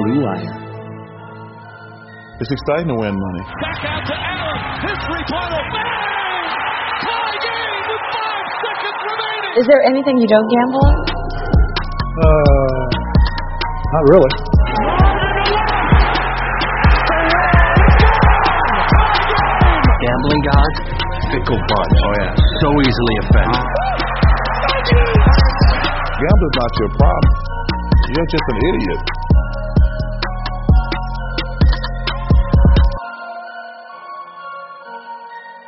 Blue Wire. It's exciting to win money. Back out to Allen. His three-pointer. Bang! Tie game with five seconds remaining. Is there anything you don't gamble on? Uh, not really. Gambling gods, fickle bunch. Oh yeah, so easily offended. Gambling's not your problem. You're just an idiot.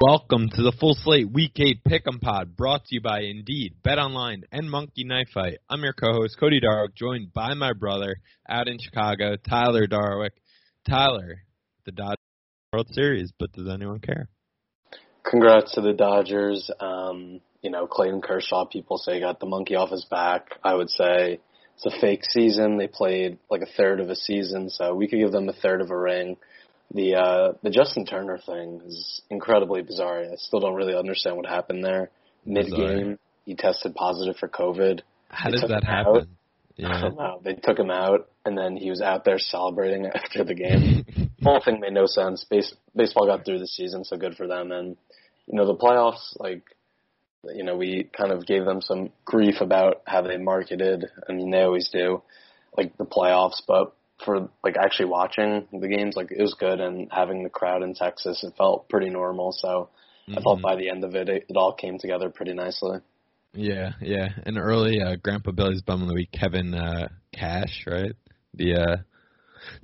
Welcome to the Full Slate Week 8 Pick'em Pod, brought to you by Indeed, Bet Online, and Monkey Knife Fight. I'm your co-host, Cody Darwick, joined by my brother out in Chicago, Tyler Darwick. Tyler, the Dodgers World Series, but does anyone care? Congrats to the Dodgers. Um, you know, Clayton Kershaw, people say got the monkey off his back. I would say it's a fake season. They played like a third of a season, so we could give them a third of a ring the uh the Justin Turner thing is incredibly bizarre. I still don't really understand what happened there. Mid game, he tested positive for COVID. How They does that happen? I Yeah. don't know. They took him out, and then he was out there celebrating after the game. the whole thing made no sense. Base, baseball got through the season, so good for them. And you know the playoffs, like you know, we kind of gave them some grief about how they marketed. I mean, they always do, like the playoffs. But for like actually watching the games, like it was good, and having the crowd in Texas, it felt pretty normal. So I thought Mhm. by the end of it, it, it all came together pretty nicely. Yeah, yeah. And early uh, Grandpa Billy's bum of the week, Kevin uh, Cash, right? The uh,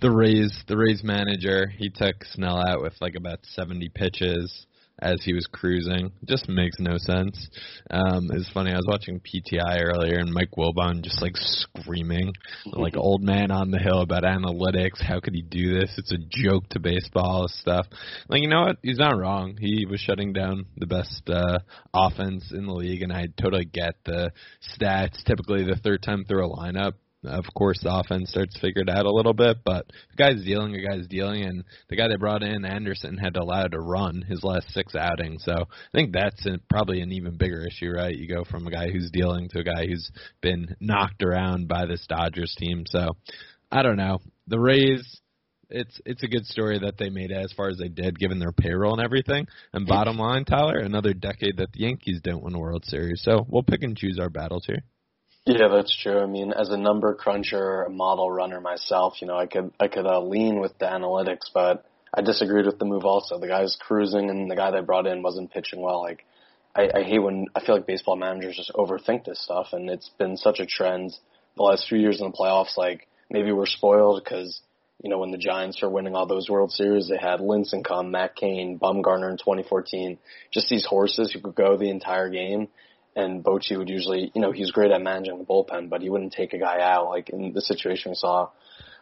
the Rays, the Rays manager, he took Snell out with like about 70 pitches as he was cruising. Just makes no sense. Um, it's funny. I was watching PTI earlier, and Mike Wilbon just like screaming, like old man on the hill about analytics. How could he do this? It's a joke to baseball stuff. Like you know what? He's not wrong. He was shutting down the best uh, offense in the league, and I totally get the stats. Typically, the third time through a lineup, of course, the offense starts figured out a little bit. But the guy's dealing, the guy's dealing, and the guy they brought in, Anderson, had to allow to run his last six outings. So I think that's a, probably an even bigger issue, right? You go from a guy who's dealing to a guy who's been knocked around by this Dodgers team. So I don't know. The Rays it's it's a good story that they made it as far as they did, given their payroll and everything. And bottom line, Tyler, another decade that the Yankees don't win a World Series. So we'll pick and choose our battles here. Yeah, that's true. I mean, as a number cruncher, a model runner myself, you know, I could I could uh, lean with the analytics, but I disagreed with the move also. The guy's cruising, and the guy they brought in wasn't pitching well. Like, I, I hate when I feel like baseball managers just overthink this stuff, and it's been such a trend the last few years in the playoffs. Like, maybe we're spoiled because you know when the Giants are winning all those World Series, they had Lincecum, Matt Cain, Bumgarner in 2014, just these horses who could go the entire game and Bochy would usually, you know, he's great at managing the bullpen, but he wouldn't take a guy out like in the situation we saw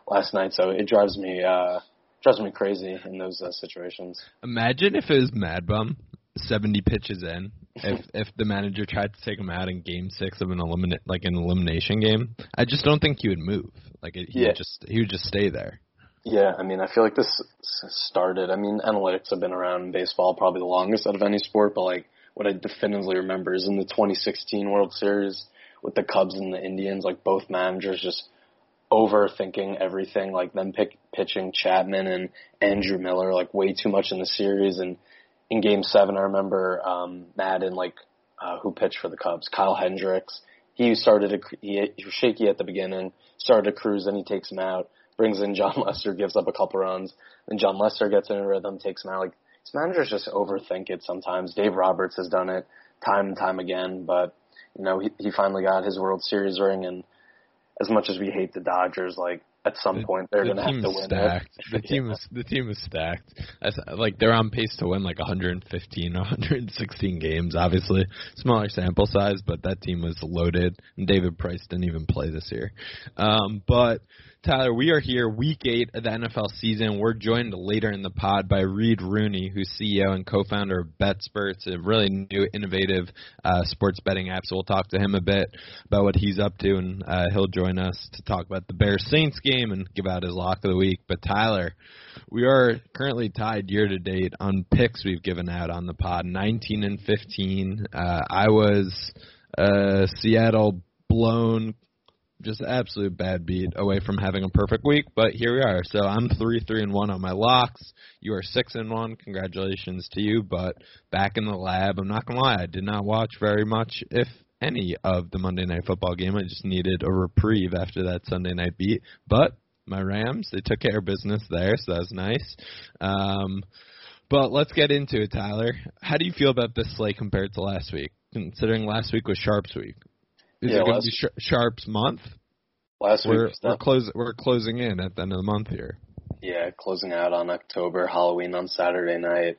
last night. So it drives me, uh, drives me crazy in those uh, situations. Imagine if it was Mad Bum, 70 pitches in, if if the manager tried to take him out in Game Six of an eliminate like an elimination game. I just don't think he would move. Like it, he Yeah. would just he would just stay there. Yeah, I mean, I feel like this started. I mean, analytics have been around in baseball probably the longest out of any sport, but like what I definitively remember is in the 2016 World Series with the Cubs and the Indians, like both managers just overthinking everything, like them pick, pitching Chapman and Andrew Miller like way too much in the series. And in Game Seven, I remember um, Maddon like uh, who pitched for the Cubs, Kyle Hendricks. He started to, he, he was shaky at the beginning, started to cruise, and he takes him out. Brings in John Lester, gives up a couple runs. Then Jon Lester gets in a rhythm, takes him out. Like these managers just overthink it sometimes. Dave Roberts has done it time and time again, but you know he he finally got his World Series ring, and as much as we hate the Dodgers, like at some point they're the going to have to win stacked. it. The team is the team is stacked. As, like they're on pace to win like 115, 116 games. Obviously, smaller sample size, but that team was loaded. And David Price didn't even play this year. Um, but Tyler, we are here week eight of the NFL season. We're joined later in the pod by Reed Rooney, who's CEO and co-founder of BetSperts, a really new, innovative uh, sports betting app. So we'll talk to him a bit about what he's up to, and uh, he'll join us to talk about the Bears Saints game and give out his lock of the week. But Tyler, we are currently tied year to date on picks we've given out on the pod, 19 and 15. Uh, I was uh, Seattle blown just absolute bad beat away from having a perfect week, but here we are. So I'm three, three, and one on my locks. You are six and one. Congratulations to you. But back in the lab, I'm not gonna lie, I did not watch very much, if any, of the Monday Night Football game. I just needed a reprieve after that Sunday night beat. But my Rams, they took care of business there, so that was nice. Um, but let's get into it, Tyler. How do you feel about this slate compared to last week? Considering last week was Sharps week, is Yeah, it going to be Sh- Sharps month? Last week We're was we're closing we're closing in at the end of the month here. yeah, closing out on October, Halloween on Saturday night.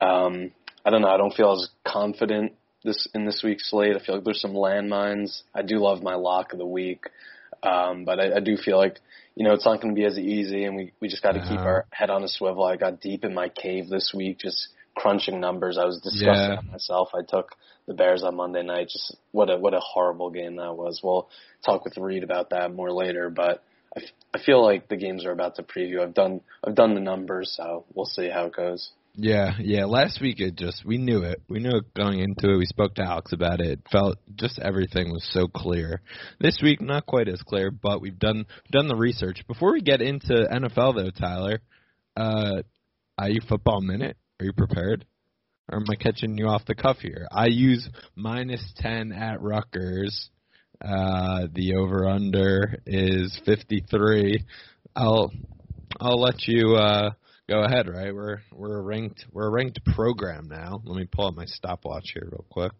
Um, I don't know. I don't feel as confident this in this week's slate. I feel like there's some landmines. I do love my lock of the week, um, but I, I do feel like you know it's not going to be as easy, and we we just got to keep our head on a swivel. I got deep in my cave this week, just crunching numbers. I was disgusted Yeah. myself. I took the Bears on Monday night. Just what a what a horrible game that was. We'll talk with Reed about that more later, but. I, f- I feel like the games are about to preview. I've done I've done the numbers, so we'll see how it goes. Yeah, yeah. Last week it just we knew it. We knew it going into it. We spoke to Alex about it. It felt just everything was so clear. This week not quite as clear, but we've done done the research. Before we get into NFL though, Tyler, uh IU football minute. Are you prepared? Or am I catching you off the cuff here? IU minus ten at Rutgers. Uh the over under is fifty three. I'll I'll let you uh go ahead, right? We're we're a ranked we're a ranked program now. Let me pull up my stopwatch here real quick.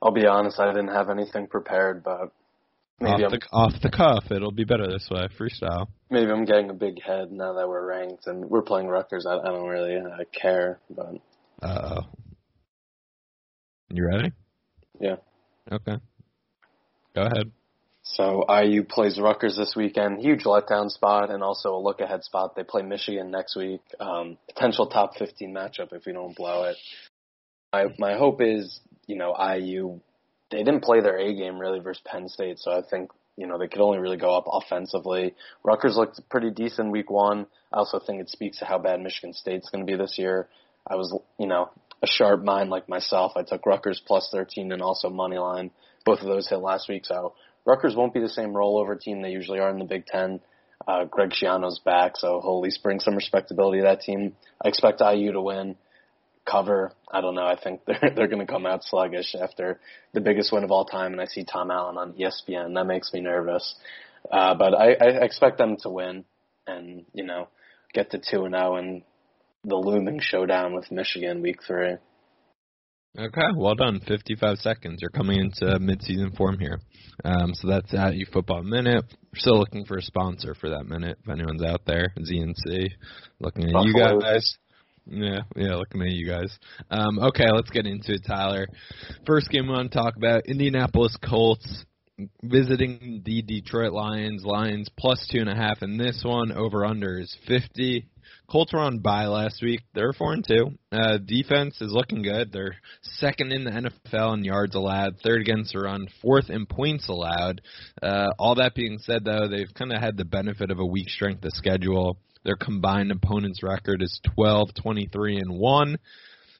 I'll be honest, I didn't have anything prepared, but maybe off I'm the off the cuff, it'll be better this way. Freestyle. maybe I'm getting a big head now that we're ranked and we're playing Rutgers. I, I don't really uh, care, but Uh oh. You ready? yeah. Okay. Go ahead. So IU plays Rutgers this weekend. Huge letdown spot and also a look ahead spot. They play Michigan next week. Um, potential top 15 matchup if we don't blow it. My my hope is you know IU. They didn't play their A game really versus Penn State, so I think you know they could only really go up offensively. Rutgers looked pretty decent week one. I also think it speaks to how bad Michigan State's going to be this year. I was you know a sharp mind like myself. I took Rutgers plus 13 and also money line. Both of those hit last week, so Rutgers won't be the same rollover team they usually are in the Big Ten. Uh, Greg Schiano's back, so he'll at least bring some respectability to that team. I expect IU to win. Cover. I don't know. I think they're they're going to come out sluggish after the biggest win of all time, and I see Tom Allen on ESPN. That makes me nervous. Uh, but I, I expect them to win, and you know, get to two and zero, and the looming showdown with Michigan week three. Okay, well done. 55 seconds. You're coming into mid-season form here. Um, so that's IU football minute. We're still looking for a sponsor for that minute. If anyone's out there, ZNC, looking at you guys. Yeah, yeah, looking at you guys. Um, okay, let's get into it, Tyler. First game we want to talk about Indianapolis Colts visiting the Detroit Lions. Lions plus two and a half, and this one over under is 50. Colts were on bye last week. They're four and two. Uh, defense is looking good. They're second in the NFL in yards allowed, third against the run, fourth in points allowed. Uh, all that being said, though, they've kind of had the benefit of a weak strength of schedule. Their combined opponents' record is 12, 23, and one.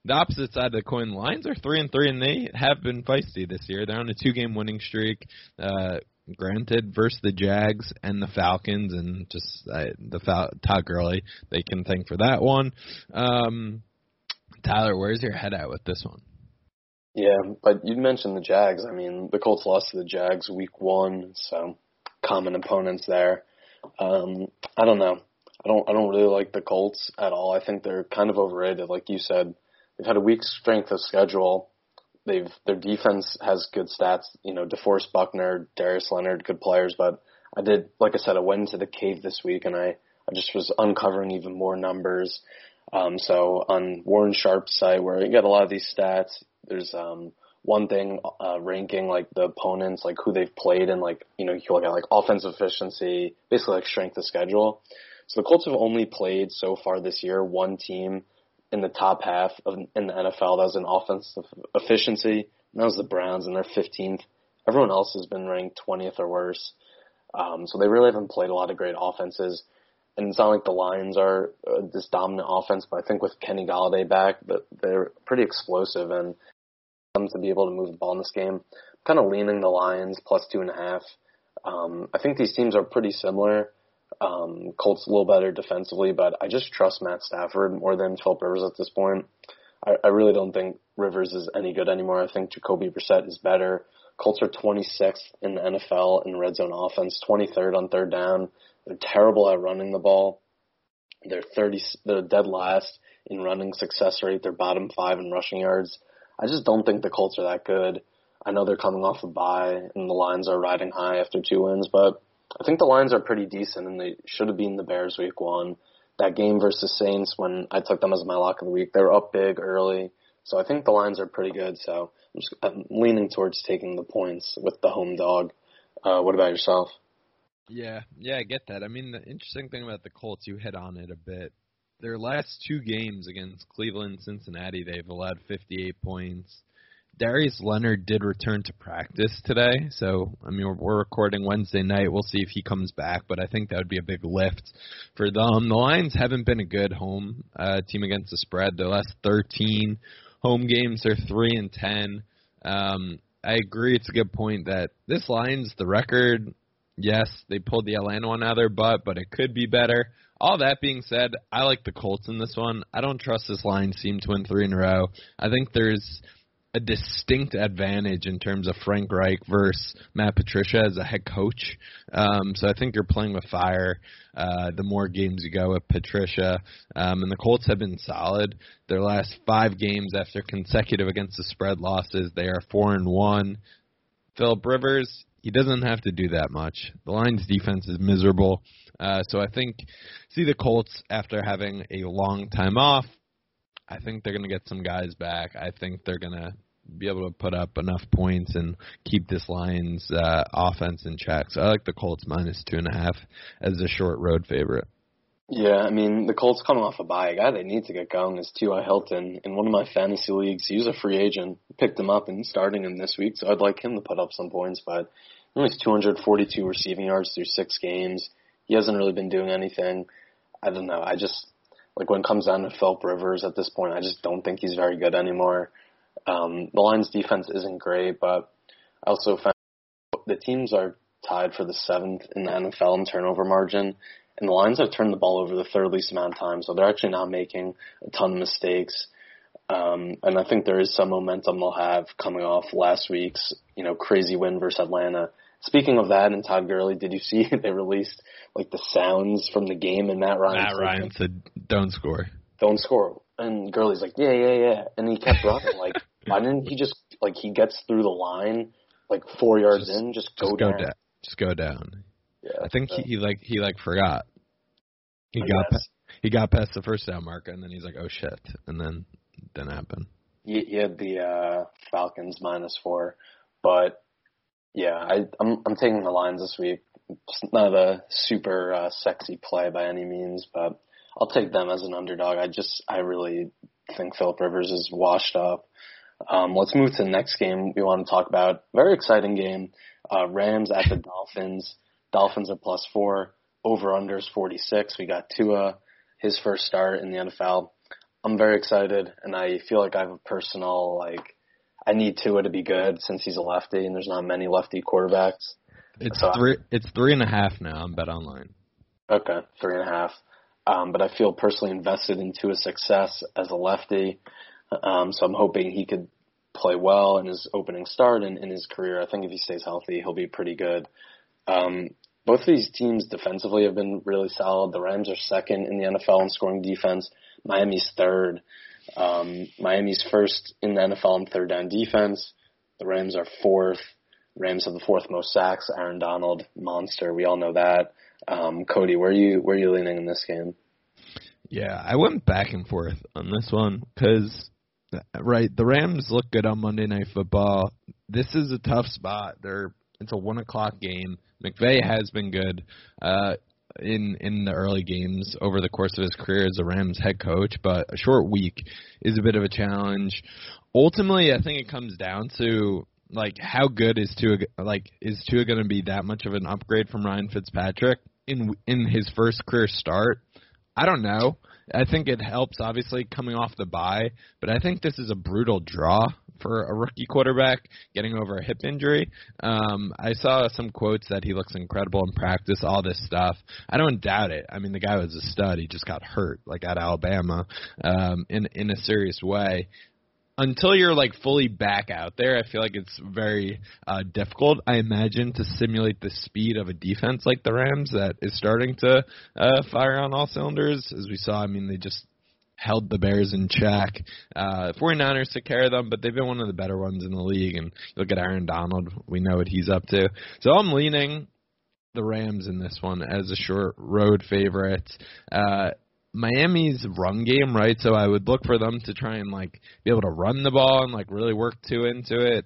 The opposite side of the coin, Lions are three and three, and they have been feisty this year. They're on a two-game winning streak. Uh, granted, versus the Jags and the Falcons, and just uh, the Fal- Todd Gurley, they can thank for that one. Um, Tyler, where's your head at with this one? Yeah, but you mentioned the Jags. I mean, the Colts lost to the Jags week one, so common opponents there. Um, I don't know. I don't. I don't really like the Colts at all. I think they're kind of overrated. Like you said, they've had a weak strength of schedule they've their defense has good stats. You know, DeForest Buckner, Darius Leonard, good players. But I did, like I said, I went into the cave this week and I I just was uncovering even more numbers. Um, so on Warren Sharp's site, where you get a lot of these stats, there's um, one thing uh, ranking like the opponents, like who they've played, and like you know you look at like offensive efficiency, basically like strength of schedule. So the Colts have only played so far this year one team in the top half of in the NFL. That was in offensive efficiency. And that was the Browns, and they're 15th. Everyone else has been ranked 20th or worse. Um, so they really haven't played a lot of great offenses. And it's not like the Lions are uh, this dominant offense, but I think with Kenny Golladay back, they're pretty explosive and them to be able to move the ball in this game. I'm kind of leaning the Lions plus two and a half. Um, I think these teams are pretty similar. Um, Colts a little better defensively, but I just trust Matt Stafford more than Philip Rivers at this point. I, I really don't think Rivers is any good anymore. I think Jacoby Brissett is better. Colts are 26th in the NFL in red zone offense, 23rd on third down. They're terrible at running the ball. They're 30. They're dead last in running success rate. They're bottom five in rushing yards. I just don't think the Colts are that good. I know they're coming off a bye and the Lions are riding high after two wins, but I think the Lions are pretty decent, and they should have beaten the Bears week one. That game versus Saints, when I took them as my lock of the week, they were up big early. So I think the Lions are pretty good. So I'm, just, I'm leaning towards taking the points with the home dog. Uh, what about yourself? Yeah, yeah, I get that. I mean, the interesting thing about the Colts, you hit on it a bit. Their last two games against Cleveland, Cincinnati, they've allowed 58 points. Darius Leonard did return to practice today, so I mean we're, recording Wednesday night. We'll see if he comes back, but I think that would be a big lift for them. The Lions haven't been a good home uh, team against the spread. Their last 13 home games, they're three and ten. Um, I agree. It's a good point that this Lions, the record, yes, they pulled the Atlanta one out of their butt, but it could be better. All that being said, I like the Colts in this one. I don't trust this Lions team to win three in a row. I think there's a distinct advantage in terms of Frank Reich versus Matt Patricia as a head coach. Um, so I think you're playing with fire. Uh, the more games you go with Patricia, um, and the Colts have been solid. Their last five games after consecutive against the spread losses, they are four and one. Philip Rivers, he doesn't have to do that much. The Lions' defense is miserable. Uh, so I think see the Colts after having a long time off I think they're going to get some guys back. I think they're going to be able to put up enough points and keep this Lions uh, offense in check. So I like the Colts minus two and a half as a short road favorite. Yeah, I mean the Colts coming off a bye. A guy they need to get going is T.Y. Hilton. In one of my fantasy leagues, he was a free agent. Picked him up and starting him this week, so I'd like him to put up some points. But only 242 receiving yards through six games. He hasn't really been doing anything. I don't know. I just like when it comes down to Philip Rivers at this point, I just don't think he's very good anymore. Um, the Lions defense isn't great, but I also found the teams are tied for the seventh in the NFL in turnover margin, and the Lions have turned the ball over the third least amount of times, so they're actually not making a ton of mistakes. Um, and I think there is some momentum they'll have coming off last week's, you know, crazy win versus Atlanta. Speaking of that, and Todd Gurley, did you see they released like the sounds from the game and Matt Ryan? Matt Ryan said, "Don't score." Don't score. And Gurley's like, "Yeah, yeah, yeah," and he kept running. like, why didn't he just like he gets through the line, like four yards just, in, just go just down. Go down. Just go down. Yeah, I think so, he, he like he like forgot. He I got guess. pa- he got past the first down marker, and then he's like, "Oh shit!" And then didn't happen. he, he had the uh, Falcons minus four, but yeah, I, I'm I'm taking the Lions this week. It's not a super uh, sexy play by any means, but I'll take them as an underdog. I just I really think Philip Rivers is washed up. Um, let's move to the next game we want to talk about. Very exciting game. Uh, Rams at the Dolphins. Dolphins are plus four. Over unders 46. We got Tua, his first start in the NFL. I'm very excited, and I feel like I have a personal like. I need Tua to be good since he's a lefty, and there's not many lefty quarterbacks. It's So- three. It's three and a half now I'm Bet Online. Okay, three and a half. Um, but I feel personally invested into his success as a lefty. Um, so I'm hoping he could play well in his opening start and in his career. I think if he stays healthy, he'll be pretty good. Um, both of these teams defensively have been really solid. The Rams are second in the NFL in scoring defense. Miami's third. Um, Miami's first in the NFL in third down defense. The Rams are fourth. Rams have the fourth most sacks. Aaron Donald, monster. We all know that. Um, Cody, where are you where are you leaning in this game? Yeah, I went back and forth on this one because, right, the Rams look good on Monday Night Football. This is a tough spot. They're it's a one o'clock game. McVay has been good uh, in in the early games over the course of his career as a Rams head coach, but a short week is a bit of a challenge. Ultimately, I think it comes down to like how good is Tua like is Tua going to be that much of an upgrade from Ryan Fitzpatrick in in his first career start? I don't know. I think it helps obviously coming off the bye, but I think this is a brutal draw for a rookie quarterback getting over a hip injury. Um, I saw some quotes that he looks incredible in practice, all this stuff. I don't doubt it. I mean, the guy was a stud. He just got hurt, like at Alabama, um, in in a serious way until you're like fully back out there, I feel like it's very uh, difficult. I imagine to simulate the speed of a defense like the Rams that is starting to uh, fire on all cylinders. As we saw, I mean, they just held the Bears in check. Uh, 49ers took care of them, but they've been one of the better ones in the league. And look at Aaron Donald; we know what he's up to. So I'm leaning the Rams in this one as a short road favorite. Uh, Miami's run game, right? So I would look for them to try and like be able to run the ball and like really work Tua into it.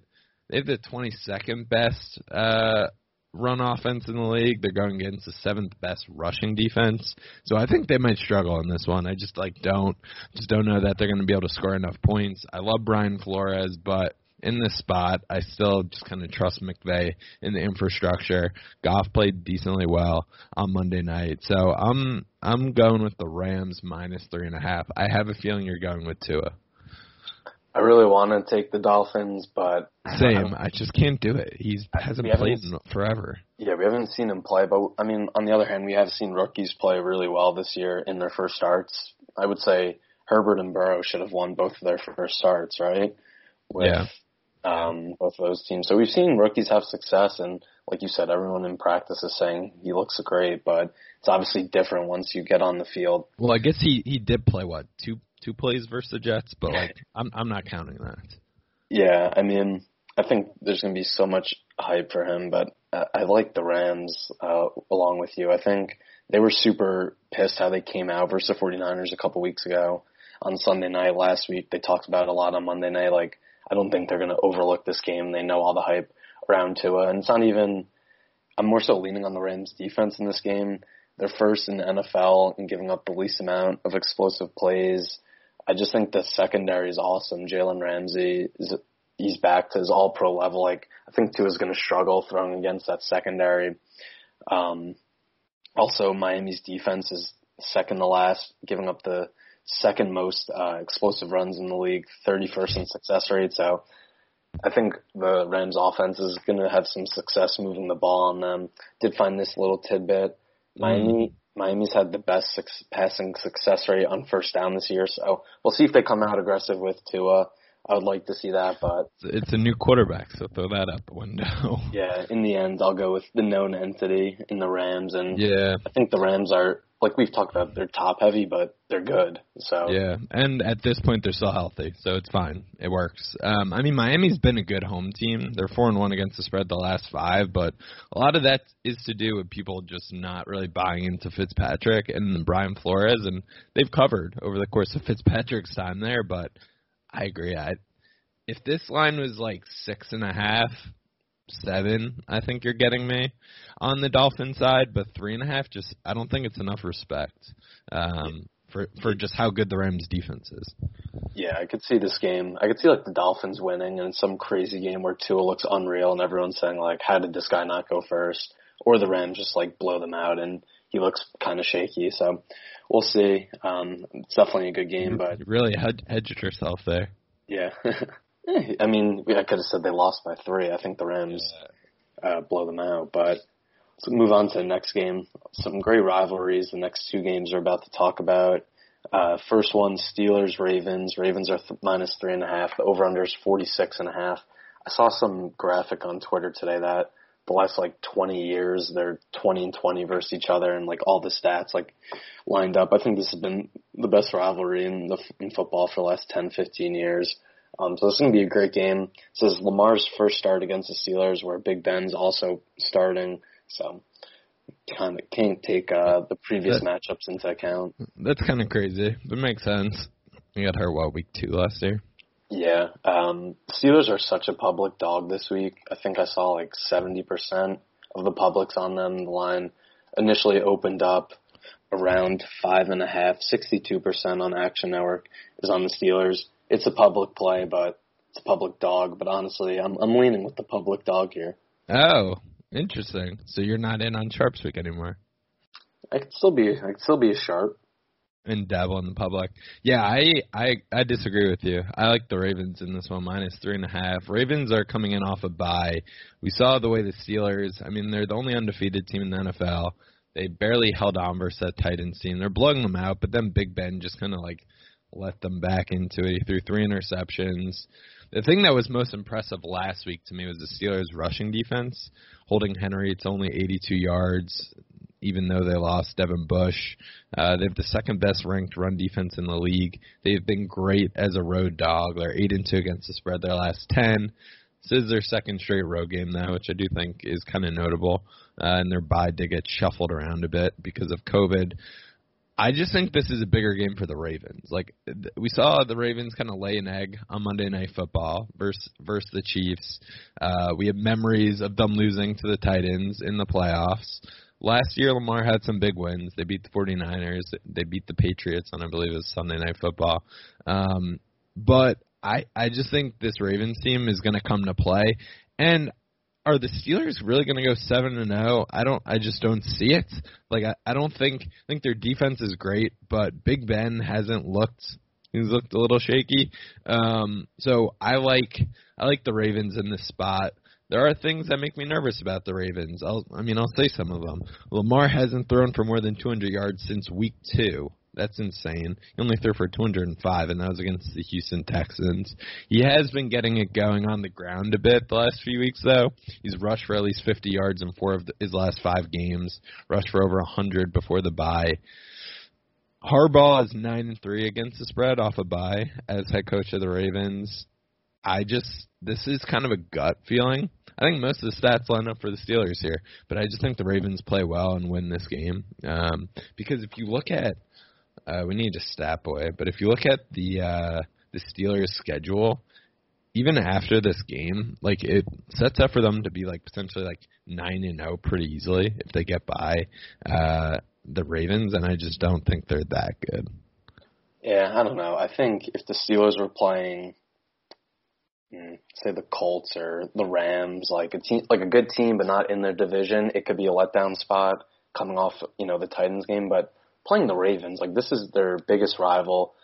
They have the 22nd best uh run offense in the league. They're going against the seventh best rushing defense. So I think they might struggle in this one. I just like don't just don't know that they're going to be able to score enough points. I love Brian Flores, but in this spot, I still just kind of trust McVay in the infrastructure. Goff played decently well on Monday night, so I'm I'm going with the Rams minus three and a half. I have a feeling you're going with Tua. I really want to take the Dolphins, but Same. I just can't do it. He's hasn't played in forever. yeah, we haven't seen him play. But I mean, on the other hand, we have seen rookies play really well this year in their first starts. I would say Herbert and Burrow should have won both of their first starts, right? With, Yeah. Um, both of those teams. So we've seen rookies have success, and like you said, everyone in practice is saying he looks great, but it's obviously different once you get on the field. Well, I guess he he did play what two two plays versus the Jets, but like I'm I'm not counting that. Yeah, I mean, I think there's going to be so much hype for him, but I, I like the Rams uh, along with you. I think they were super pissed how they came out versus the 49ers a couple weeks ago on Sunday night last week. They talked about it a lot on Monday night. Like, I don't think they're going to overlook this game. They know all the hype around Tua, and it's not even. I'm more so leaning on the Rams defense in this game. They're first in the NFL in giving up the least amount of explosive plays. I just think the secondary is awesome. Jalen Ramsey is he's back to his all pro level. Like I think Tua's going to struggle throwing against that secondary. Um, also, Miami's defense is second to last, giving up the second most uh, explosive runs in the league, 31st in success rate. So I think the Rams offense is going to have some success moving the ball on them. Did find this little tidbit. Miami Miami's had the best passing success rate on first down this year, so we'll see if they come out aggressive with Tua. I would like to see that, but it's a new quarterback, so throw that out the window. yeah, in the end, I'll go with the known entity in the Rams, and yeah, I think the Rams are like we've talked about. They're top heavy, but they're good. So yeah, and at this point, they're still healthy, so it's fine. It works. Um, I mean, Miami's been a good home team. They're four and one against the spread the last five, but a lot of that is to do with people just not really buying into Fitzpatrick and Brian Flores, and they've covered over the course of Fitzpatrick's time there, but. I agree. I if this line was like six and a half, seven, I think you're getting me on the Dolphin side, but three and a half, just I don't think it's enough respect um, for for just how good the Rams defense is. Yeah, I could see this game. I could see like the Dolphins winning and some crazy game where Tua looks unreal and everyone's saying like, how did this guy not go first? Or the Rams just like blow them out and he looks kind of shaky. So we'll see. Um, it's definitely a good game, but you really hedge, hedged yourself there. Yeah. I mean, I could have said they lost by three. I think the Rams uh, blow them out. But let's move on to the next game. Some great rivalries. The next two games we're about to talk about. Uh, first one, Steelers Ravens. Ravens are th- minus three and a half. The over under is forty six and a half. I saw some graphic on Twitter today that the last like 20 years they're 20 and 20 versus each other and like all the stats like lined up. I think this has been the best rivalry in the in football for the last 10, 15 years. Um, so this is going to be a great game. This is Lamar's first start against the Steelers, where Big Ben's also starting. So kind of can't take uh, the previous that, matchups into account. That's kind of crazy. That makes sense. He got hurt what week two last year. Yeah, um, Steelers are such a public dog this week. I think I saw like seventy percent of the public's on them. The line initially opened up around five and a half. Sixty-two percent on Action Network is on the Steelers it's a public play, but it's a public dog. But honestly, I'm I'm leaning with the public dog here. Oh, interesting. So you're not in on Sharps week anymore. I could still be I could still be a sharp. And dabble in the public. Yeah, I I I disagree with you. I like the Ravens in this one minus three and a half. Ravens are coming in off a bye. We saw the way the Steelers. I mean, they're the only undefeated team in the NFL. They barely held on versus that Titans team. They're blowing them out, but then Big Ben just kind of like let them back into it. He threw three interceptions. The thing that was most impressive last week to me was the Steelers' rushing defense, holding Henry. It's only 82 yards, even though they lost Devin Bush. Uh, they have the second best ranked run defense in the league. They've been great as a road dog. They're eight and two against the spread their last ten. This is their second straight road game now, which I do think is kind of notable. Uh, and their bye did get shuffled around a bit because of COVID. I just think this is a bigger game for the Ravens. Like we saw the Ravens kind of lay an egg on Monday Night Football versus versus the Chiefs. Uh, we have memories of them losing to the Titans in the playoffs. Last year, Lamar had some big wins. They beat the 49ers. They beat the Patriots on, I believe, it was Sunday Night Football. Um, but I, I just think this Ravens team is going to come to play. And are the Steelers really going to go seven and zero? I don't. I just don't see it. Like I, I don't think. I think their defense is great, but Big Ben hasn't looked. He's looked a little shaky. Um, so I like. I like the Ravens in this spot. There are things that make me nervous about the Ravens. I'll, I mean, I'll say some of them. Lamar hasn't thrown for more than 200 yards since week two. That's insane. He only threw for 205, and that was against the Houston Texans. He has been getting it going on the ground a bit the last few weeks, though. He's rushed for at least 50 yards in four of the, his last five games. Rushed for over 100 before the bye. Harbaugh is nine and three against the spread off a bye as head coach of the Ravens. I just this is kind of a gut feeling. I think most of the stats line up for the Steelers here, but I just think the Ravens play well and win this game. Um, because if you look at uh, we need to stat boy, but if you look at the uh, the Steelers' schedule, even after this game, like it sets up for them to be like potentially like nine and zero pretty easily if they get by uh, the Ravens, and I just don't think they're that good. Yeah, I don't know. I think if the Steelers were playing, mm, say the Colts or the Rams, like a team, like a good team, but not in their division, it could be a letdown spot coming off, you know, the Titans game. But playing the Ravens. Like this is their biggest rival.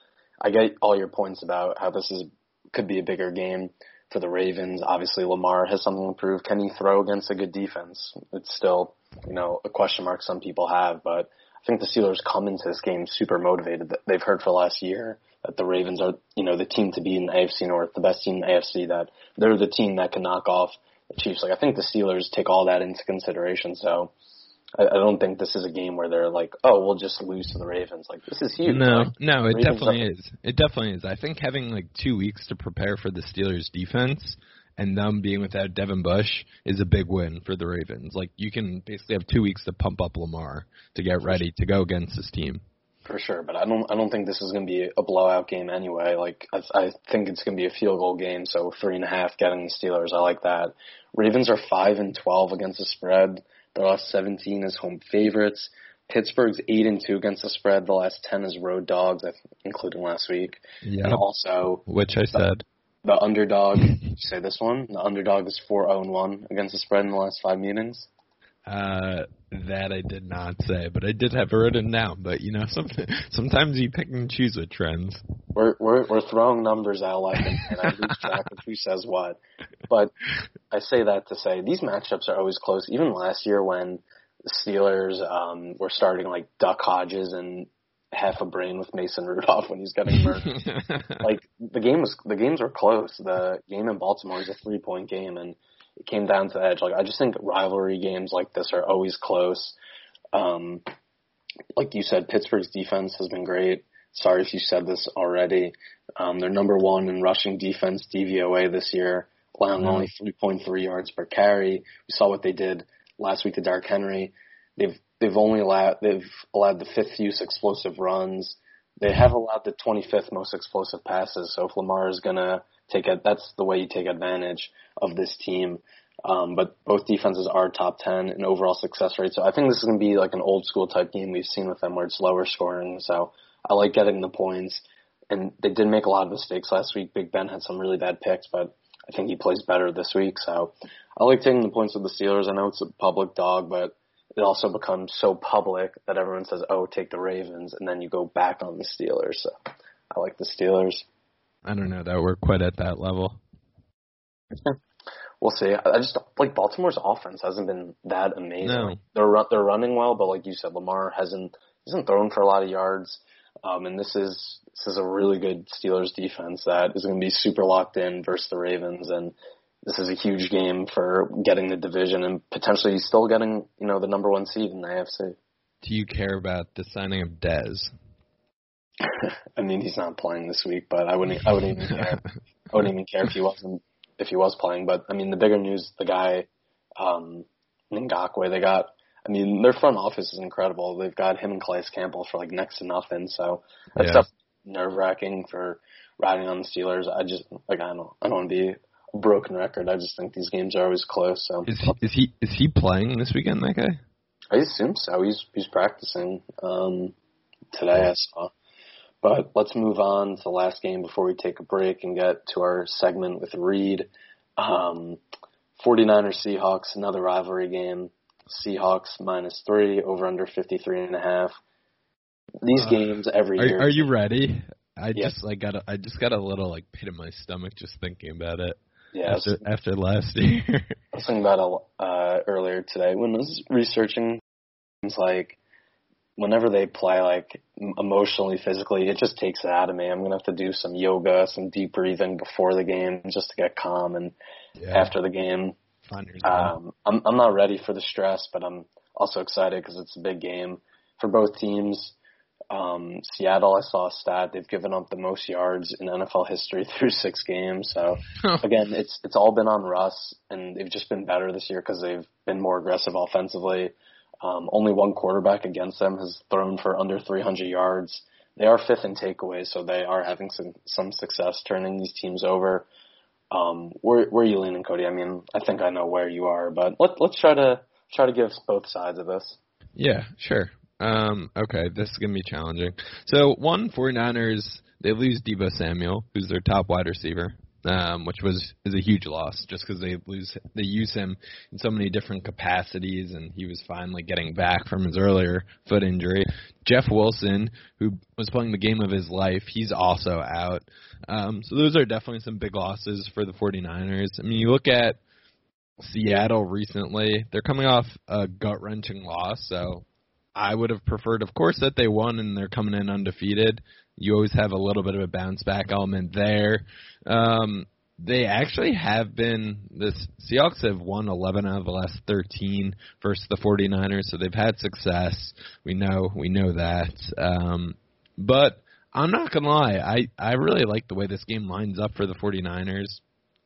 I get all your points about how this is could be a bigger game for the Ravens. Obviously, Lamar has something to prove. Can he throw against a good defense? It's still, you know, a question mark some people have, but I think the Steelers come into this game super motivated. They've heard for the last year that the Ravens are, you know, the team to beat in the AFC North, the best team in the AFC, that they're the team that can knock off the Chiefs. Like I think the Steelers take all that into consideration. So I, I don't think this is a game where they're like, oh, we'll just lose to the Ravens. Like this is huge. No, like, no, it Ravens definitely is. It definitely is. I think having like two weeks to prepare for the Steelers defense and them being without Devin Bush is a big win for the Ravens. Like you can basically have two weeks to pump up Lamar to get ready to go against this team. For sure, but I don't. I don't think this is going to be a blowout game anyway. Like I, I think it's going to be a field goal game. So three and a half getting the Steelers. I like that. Ravens are five and twelve against the spread. Their last seventeen is home favorites. Pittsburgh's eight and two against the spread. The last ten is road dogs, including last week. Yeah. And also Which I said. the underdog. Did you say this one? The underdog is four zero and one against the spread in the last five meetings. Uh, that I did not say, but I did have heard it written down. But you know, some, sometimes you pick and choose with trends. We're we're we're throwing numbers out like and, and I lose track of who says what. But I say that to say these matchups are always close. Even last year when the Steelers um were starting like Duck Hodges and half a brain with Mason Rudolph when he's getting murdered. like the game was the games were close. The game in Baltimore was a three point game and it came down to the edge. Like I just think rivalry games like this are always close. Um like you said, Pittsburgh's defense has been great. Sorry if you said this already. Um, they're number one in rushing defense DVOA this year, allowing only 3.3 yards per carry. We saw what they did last week to Derrick Henry. They've they've only allowed they've allowed the fifth use explosive runs. They have allowed the 25th most explosive passes. So if Lamar is gonna take it, that's the way you take advantage of this team. Um, but both defenses are top 10 in overall success rate. So I think this is going to be like an old school type game we've seen with them where it's lower scoring. So I like getting the points. And they did make a lot of mistakes last week. Big Ben had some really bad picks, but I think he plays better this week. So I like taking the points with the Steelers. I know it's a public dog, but it also becomes so public that everyone says, oh, take the Ravens. And then you go back on the Steelers. So I like the Steelers. I don't know that we're quite at that level. We'll see. I just like Baltimore's offense hasn't been that amazing. No. They're run, they're running well, but like you said, Lamar hasn't hasn't thrown for a lot of yards. Um, and this is this is a really good Steelers defense that is going to be super locked in versus the Ravens, and this is a huge game for getting the division and potentially still getting you know the number one seed in the AFC. Do you care about the signing of Dez? I mean, he's not playing this week, but I wouldn't I wouldn't even care. I wouldn't even care if he wasn't if he was playing. But I mean, the bigger news, the guy um, Ngakoue, they got. I mean, their front office is incredible. They've got him and Calais Campbell for like next to nothing. So that's Yeah. stuff nerve wracking for riding on the Steelers. I just like I don't I don't want to be a broken record. I just think these games are always close. So Is he is he is he playing this weekend? That guy? I assume so. He's he's practicing um, today. I saw. But let's move on to the last game before we take a break and get to our segment with Reed. Um, 49ers Seahawks, another rivalry game. Seahawks minus three, over under 53 and a half. These Uh, games every Are year. are you ready? I Yeah. just like got a, I just got a little like pit in my stomach just thinking about it. Yeah, After after last year. I was thinking about it uh, earlier today when I was researching. It's like whenever they play, like emotionally, physically, it just takes it out of me. I'm gonna have to do some yoga, some deep breathing before the game just to get calm, and yeah. after the game, um, I'm I'm not ready for the stress, but I'm also excited because it's a big game for both teams. Um, Seattle, I saw a stat they've given up the most yards in NFL history through six games. So again, it's it's all been on Russ, and they've just been better this year because they've been more aggressive offensively. Um, only one quarterback against them has thrown for under 300 yards. They are fifth in takeaways, so they are having some some success turning these teams over. Um, where where are you leaning, Cody? I mean, I think I know where you are, but let let's try to try to give both sides of this. Yeah, sure. Um, okay, this is gonna be challenging. So one 49ers, they lose Deebo Samuel, who's their top wide receiver, um, which was is a huge loss just because they lose they use him in so many different capacities, and he was finally getting back from his earlier foot injury. Jeff Wilson, who was playing the game of his life, he's also out. Um, so those are definitely some big losses for the 49ers. I mean, you look at Seattle recently, they're coming off a gut wrenching loss, so I would have preferred, of course, that they won and they're coming in undefeated. You always have a little bit of a bounce back element there. Um, they actually have been this Seahawks have won 11 out of the last 13 versus the 49ers, so they've had success. We know we know that. Um, but I'm not gonna lie, I I really like the way this game lines up for the 49ers.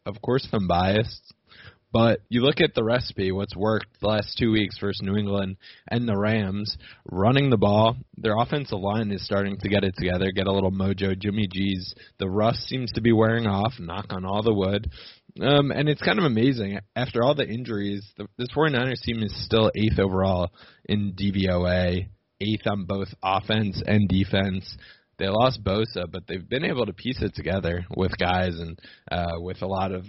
Of course, I'm biased. But you look at the recipe, what's worked the last two weeks versus New England and the Rams, running the ball. Their offensive line is starting to get it together, get a little mojo. Jimmy G's, the rust seems to be wearing off, knock on all the wood. Um, and it's kind of amazing. After all the injuries, the, this 49ers team is still eighth overall in DVOA, eighth on both offense and defense they lost Bosa, but they've been able to piece it together with guys and uh, with a lot of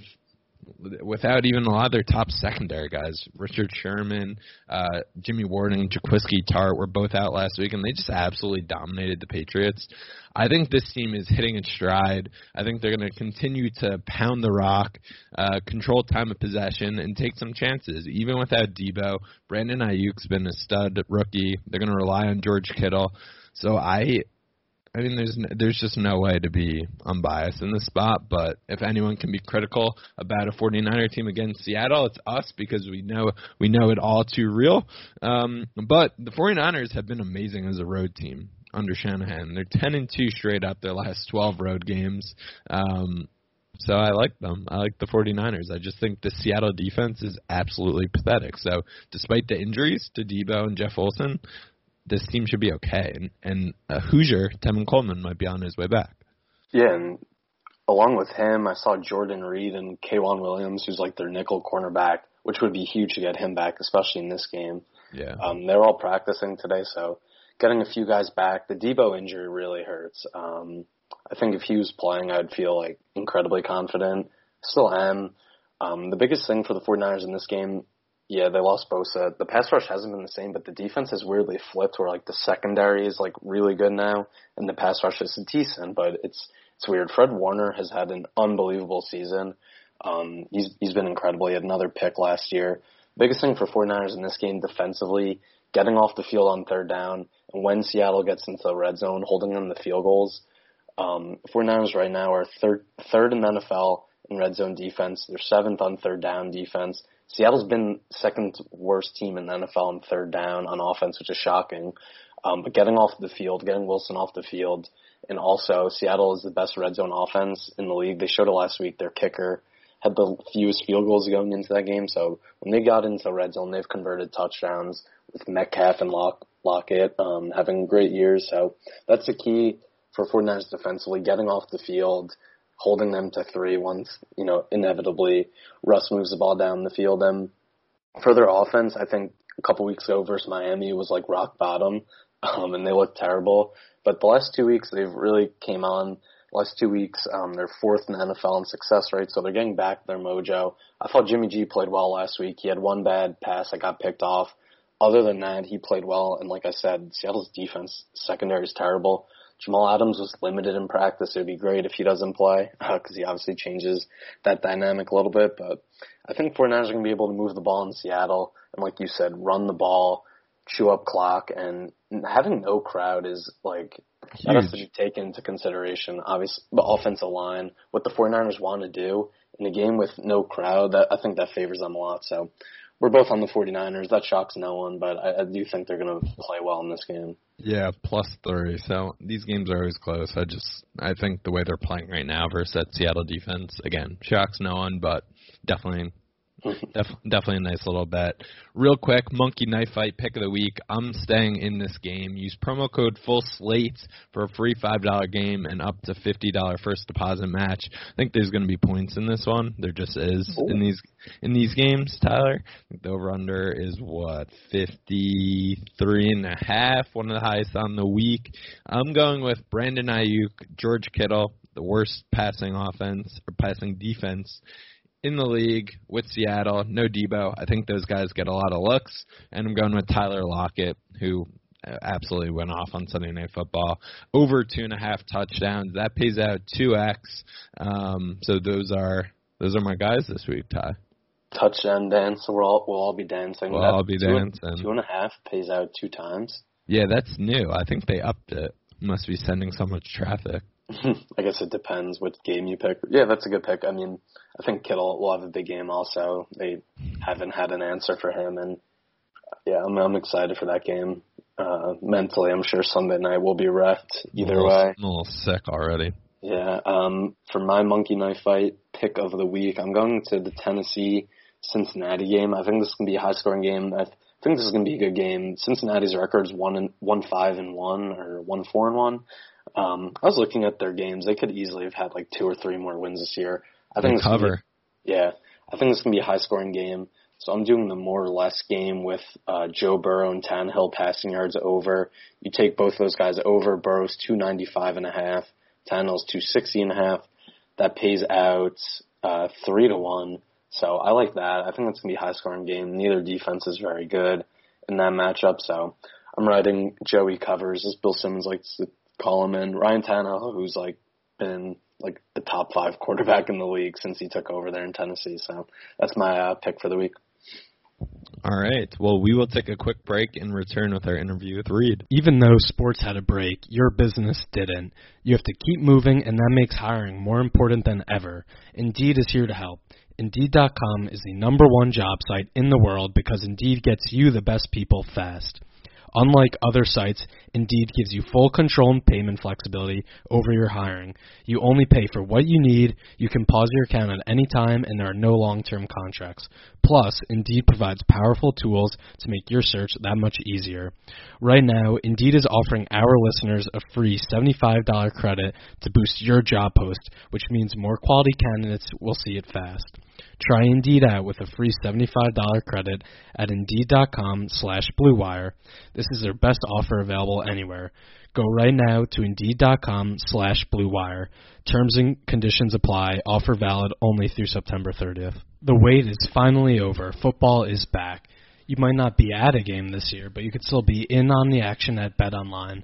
without even a lot of their top secondary guys. Richard Sherman, uh, Jimmy Ward, and Jaquiski Tartt were both out last week, and they just absolutely dominated the Patriots. I think this team is hitting its stride. I think they're going to continue to pound the rock, uh, control time of possession, and take some chances. Even without Deebo, Brandon Aiyuk's been a stud rookie. They're going to rely on George Kittle. So I I mean, there's there's just no way to be unbiased in this spot. But if anyone can be critical about a 49er team against Seattle, it's us because we know we know it all too real. Um, but the 49ers have been amazing as a road team under Shanahan. They're 10 and 2 straight up their last 12 road games. Um, so I like them. I like the 49ers. I just think the Seattle defense is absolutely pathetic. So despite the injuries to Deebo and Jeff Wilson, this team should be okay. And, and a Hoosier, Tevin Coleman, might be on his way back. Yeah, and along with him, I saw Jordan Reed and K'Waun Williams, who's like their nickel cornerback, which would be huge to get him back, especially in this game. Yeah. Um, they're all practicing today, so getting a few guys back. The Deebo injury really hurts. Um, I think if he was playing, I'd feel like incredibly confident. Still am. Um, the biggest thing for the 49ers in this game yeah, they lost Bosa. The pass rush hasn't been the same, but the defense has weirdly flipped where like the secondary is like really good now and the pass rush is decent, but it's it's weird. Fred Warner has had an unbelievable season. Um he's he's been incredible. He had another pick last year. Biggest thing for 49ers in this game defensively, getting off the field on third down, and when Seattle gets into the red zone, holding them the field goals. Um 49ers right now are third third in the NFL in red zone defense. They're seventh on third down defense Seattle's been second worst team in the NFL on third down on offense, which is shocking. Um, but getting off the field, getting Wilson off the field, and also Seattle is the best red zone offense in the league. They showed it last week. Their kicker had the fewest field goals going into that game. So when they got into the red zone, they've converted touchdowns with Metcalf and Lock, Lockett um, having great years. So that's the key for 49ers defensively, getting off the field holding them to three once, you know, inevitably Russ moves the ball down the field. And for their offense, I think a couple weeks ago versus Miami was like rock bottom, um, and they looked terrible. But the last two weeks, they've really came on. The last two weeks, um, they're fourth in the NFL in success rate, so they're getting back their mojo. I thought Jimmy G played well last week. He had one bad pass that got picked off. Other than that, he played well, and like I said, Seattle's defense secondary is terrible. Jamal Adams was limited in practice. It would be great if he doesn't play because uh, he obviously changes that dynamic a little bit. But I think 49ers are going to be able to move the ball in Seattle and, like you said, run the ball, chew up clock, and having no crowd is like Huge. that has to be taken into consideration. Obviously, the offensive line, what the 49ers want to do in a game with no crowd, that I think that favors them a lot. So we're both on the 49ers. That shocks no one, but I, I do think they're going to play well in this game. Yeah, plus three. So these games are always close. I just I think the way they're playing right now versus that Seattle defense again shocks no one, but definitely Def- definitely a nice little bet. Real quick, Monkey Knife Fight pick of the week. I'm staying in this game. Use promo code Full Slate for a free five dollar game and up to fifty dollar first deposit match. I think there's going to be points in this one. There just is Ooh. in these in these games. Tyler, the over under is what fifty three and a half, one of the highest on the week. I'm going with Brandon Aiyuk, George Kittle, the worst passing offense or passing defense in the league with Seattle. No Deebo. I think those guys get a lot of looks. And I'm going with Tyler Lockett, who absolutely went off on Sunday Night Football. Over two and a half touchdowns. That pays out two X. Um, so those are those are my guys this week, Ty. Touchdown dance. So we'll all we'll all be dancing. We'll that all be two dancing. Two and a half pays out two times. Yeah, that's new. I think they upped it. Must be sending so much traffic. I guess it depends which game you pick. Yeah, that's a good pick. I mean, I think Kittle will have a big game also. They haven't had an answer for him, and yeah, I'm I'm excited for that game. Uh, mentally, I'm sure Sunday night will be wrecked either I'm little, way. I'm a little sick already. Yeah. Um, for my monkey knife fight pick of the week, I'm going to the Tennessee Cincinnati game. I think this is gonna be a high scoring game. I think this is gonna be a good game. Cincinnati's record's one and one five and one or one four and one. Um, I was looking at their games. They could easily have had like two or three more wins this year. I think They this is gonna cover. Be, yeah, I think this is gonna be a high scoring game. So I'm doing the more or less game with uh, Joe Burrow and Tannehill passing yards over. You take both those guys over. Burrow's 295 and a half. Tannehill's 260 and a half. That pays out uh, three to one. So I like that. I think that's gonna be a high scoring game. Neither defense is very good in that matchup. So I'm riding Joey covers, as Bill Simmons likes to call him, and Ryan Tannehill, who's like been like the top five quarterback in the league since he took over there in Tennessee. So that's my uh, pick for the week. All right. Well, we will take a quick break and return with our interview with Reed. Even though sports had a break, your business didn't. You have to keep moving, and that makes hiring more important than ever. Indeed is here to help. Indeed.com is the number one job site in the world because Indeed gets you the best people fast. Unlike other sites, Indeed gives you full control and payment flexibility over your hiring. You only pay for what you need, you can pause your account at any time, and there are no long term contracts. Plus, Indeed provides powerful tools to make your search that much easier. Right now, Indeed is offering our listeners a free $75 credit to boost your job post, which means more quality candidates will see it fast. Try Indeed out with a free $75 credit at Indeed.com slash BlueWire. This is their best offer available anywhere. Go right now to Indeed.com slash BlueWire. Terms and conditions apply. Offer valid only through September 30th. The wait is finally over. Football is back. You might not be at a game this year, but you could still be in on the action at BetOnline.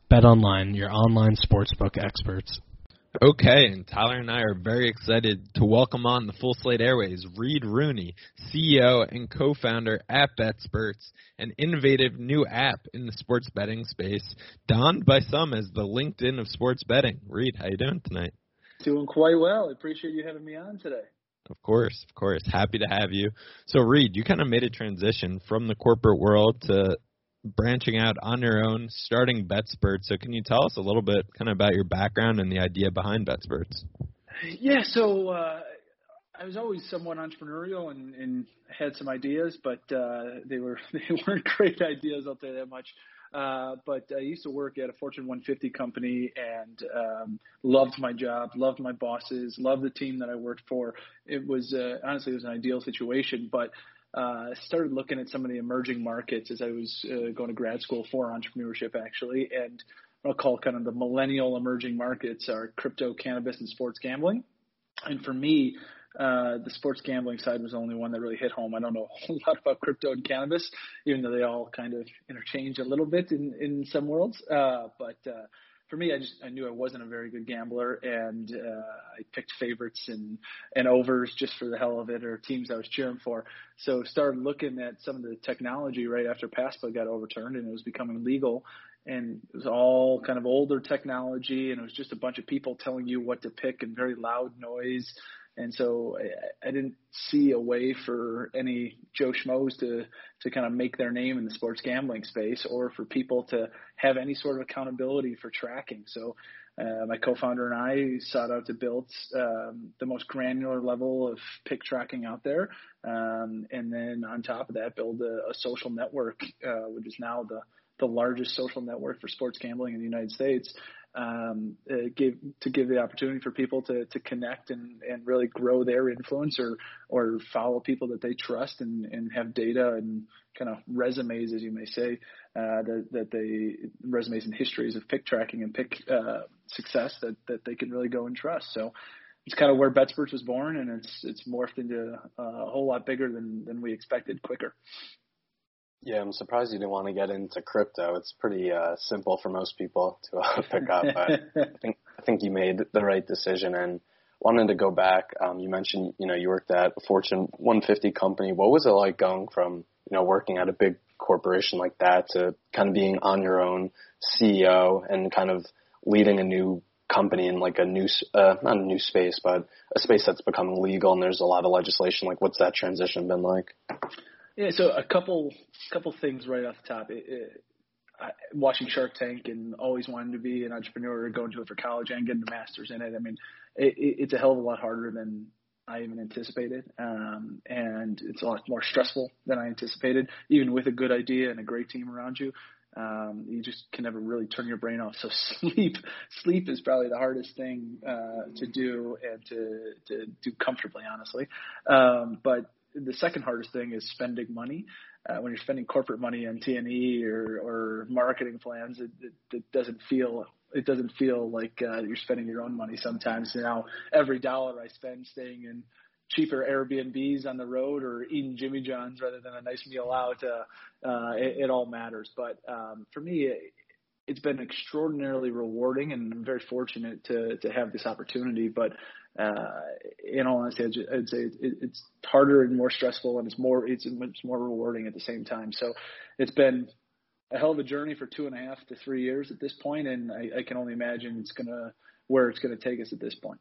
BetOnline, your online sportsbook experts. Okay, and Tyler and I are very excited to welcome on the Full Slate Airways Reed Rooney, CEO and co-founder at BetSperts, an innovative new app in the sports betting space, donned by some as the LinkedIn of sports betting. Reed, how you doing tonight? Doing quite well. I appreciate you having me on today. Of course, of course. Happy to have you. So, Reed, you kind of made a transition from the corporate world to branching out on your own, starting BetSperts. So, can you tell us a little bit kind of about your background and the idea behind BetSperts? Yeah, so uh, I was always somewhat entrepreneurial and, and had some ideas, but uh, they were they weren't great ideas. I'll tell you that much. Uh, but I used to work at a Fortune 150 company and um, loved my job, loved my bosses, loved the team that I worked for. It was uh, honestly it was an ideal situation, but uh, started looking at some of the emerging markets as I was uh, going to grad school for entrepreneurship actually, and I'll call kind of the millennial emerging markets are crypto, cannabis, and sports gambling. And for me, uh, the sports gambling side was the only one that really hit home. I don't know a whole lot about crypto and cannabis, even though they all kind of interchange a little bit in, in some worlds. Uh, but uh, for me, I just I knew I wasn't a very good gambler, and uh, I picked favorites and and overs just for the hell of it, or teams I was cheering for. So started looking at some of the technology right after PASPA got overturned and it was becoming legal, and it was all kind of older technology, and it was just a bunch of people telling you what to pick and very loud noise. And so I, I didn't see a way for any Joe Schmoes to to kind of make their name in the sports gambling space, or for people to have any sort of accountability for tracking. So uh, my co-founder and I sought out to build um, the most granular level of pick tracking out there, um, and then on top of that, build a, a social network, uh, which is now the the largest social network for sports gambling in the United States, um, uh, give to give the opportunity for people to to connect and and really grow their influence or or follow people that they trust and and have data and kind of resumes, as you may say, uh, that that they resumes and histories of pick tracking and pick uh, success that that they can really go and trust. So it's kind of where BetSperts was born, and it's it's morphed into a whole lot bigger than than we expected, quicker. Yeah, I'm surprised you didn't want to get into crypto. It's pretty uh, simple for most people to uh, pick up. I think I think you made the right decision. And wanted to go back. Um, you mentioned you know you worked at a Fortune 150 company. What was it like going from you know working at a big corporation like that to kind of being on your own CEO and kind of leading a new company in like a new uh, not a new space, but a space that's becoming legal and there's a lot of legislation. Like, what's that transition been like? Yeah, so a couple couple things right off the top. It, it, I, watching Shark Tank and always wanting to be an entrepreneur, going to it for college and getting a master's in it. I mean, it, it, it's a hell of a lot harder than I even anticipated, um, and it's a lot more stressful than I anticipated. Even with a good idea and a great team around you, um, you just can never really turn your brain off. So sleep, sleep is probably the hardest thing uh, to do and to to do comfortably, honestly. Um, but the second hardest thing is spending money. Uh, when you're spending corporate money on T&E or, or marketing plans, it, it, it doesn't feel it doesn't feel like uh, you're spending your own money. Sometimes Now every dollar I spend staying in cheaper Airbnbs on the road or eating Jimmy John's rather than a nice meal out, uh, uh, it, it all matters. But um, for me, it, it's been extraordinarily rewarding, and I'm very fortunate to to have this opportunity. But uh, in all honesty, I'd, say it, it's harder and more stressful, and it's more it's it's more rewarding at the same time. So it's been a hell of a journey for two and a half to three years at this point, and I, I can only imagine it's gonna where it's gonna take us at this point.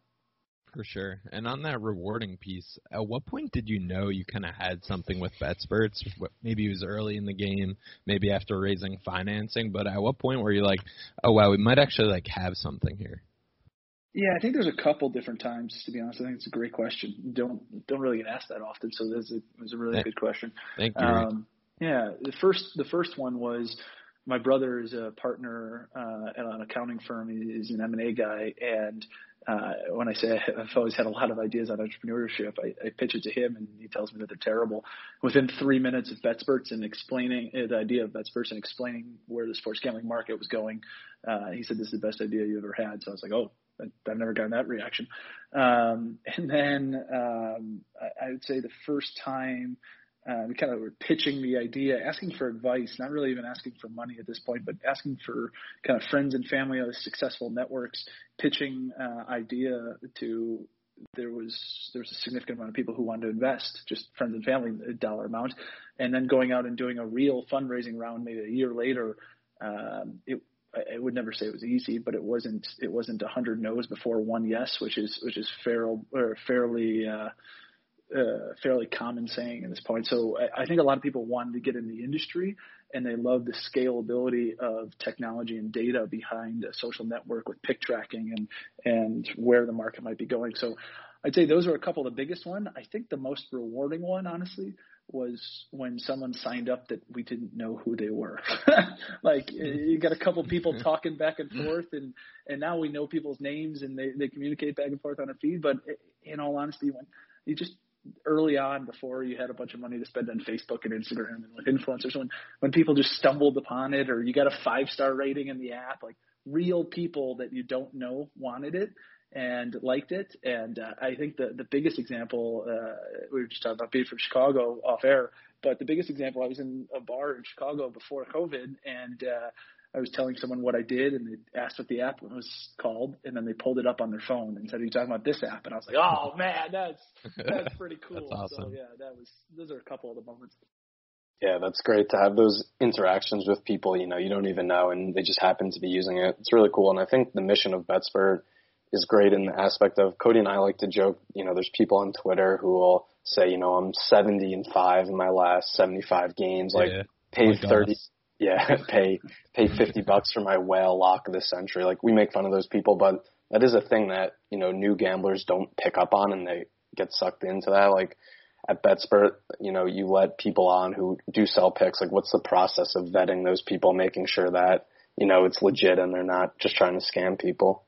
For sure. And on that rewarding piece, at what point did you know you kind of had something with BetSperts? Maybe it was early in the game, maybe after raising financing, but at what point were you like, oh wow, we might actually like have something here? Yeah, I think there's a couple different times. To be honest, I think it's a great question. Don't don't really get asked that often, so this is a, was a really Thank, good question. Thank you. Um, yeah, the first the first one was my brother is a partner uh, at an accounting firm. He's an M and A guy, and uh, when I say I've always had a lot of ideas on entrepreneurship, I, I pitch it to him and he tells me that they're terrible. Within three minutes of BetSperts and explaining uh, the idea of BetSperts and explaining where the sports gambling market was going, uh, he said this is the best idea you ever had. So I was like, oh, I've never gotten that reaction. Um, and then um, I, I would say the first time uh, we kind of were pitching the idea, asking for advice, not really even asking for money at this point, but asking for kind of friends and family of successful networks, pitching uh, idea to there was there was a significant amount of people who wanted to invest, just friends and family dollar amount, and then going out and doing a real fundraising round maybe a year later. Um, it I would never say it was easy, but it wasn't it wasn't a hundred no's before one yes, which is which is fair, or fairly uh, uh, fairly common saying at this point. So I, I think a lot of people wanted to get in the industry and they love the scalability of technology and data behind a social network with pick tracking and and where the market might be going. So I'd say those are a couple of the biggest one. I think the most rewarding one, honestly, was when someone signed up that we didn't know who they were. like you got a couple people mm-hmm. talking back and mm-hmm. forth, and and now we know people's names and they they communicate back and forth on a feed. But in all honesty, when you just early on before you had a bunch of money to spend on Facebook and Instagram and with influencers when when people just stumbled upon it or you got a five star rating in the app like real people that you don't know wanted it and liked it and uh, I think the the biggest example uh, we were just talking about being from Chicago off air but the biggest example I was in a bar in Chicago before COVID and uh I was telling someone what I did, and they asked what the app was called, and then they pulled it up on their phone and said, "Are you talking about this app?" And I was like, "Oh man, that's that's pretty cool." that's awesome. So yeah, that was those are a couple of the moments. Yeah, that's great to have those interactions with people you know you don't even know, and they just happen to be using it. It's really cool, and I think the mission of BetSpert is great in the aspect of Cody and I like to joke. You know, there's people on Twitter who will say, you know, I'm 70 and five in my last 75 games, like yeah. paid 30 yeah, pay pay fifty bucks for my whale lock of the century. Like we make fun of those people, but that is a thing that you know new gamblers don't pick up on, and they get sucked into that. Like at BetSpert, you know, you let people on who do sell picks. Like, what's the process of vetting those people, making sure that you know it's legit and they're not just trying to scam people?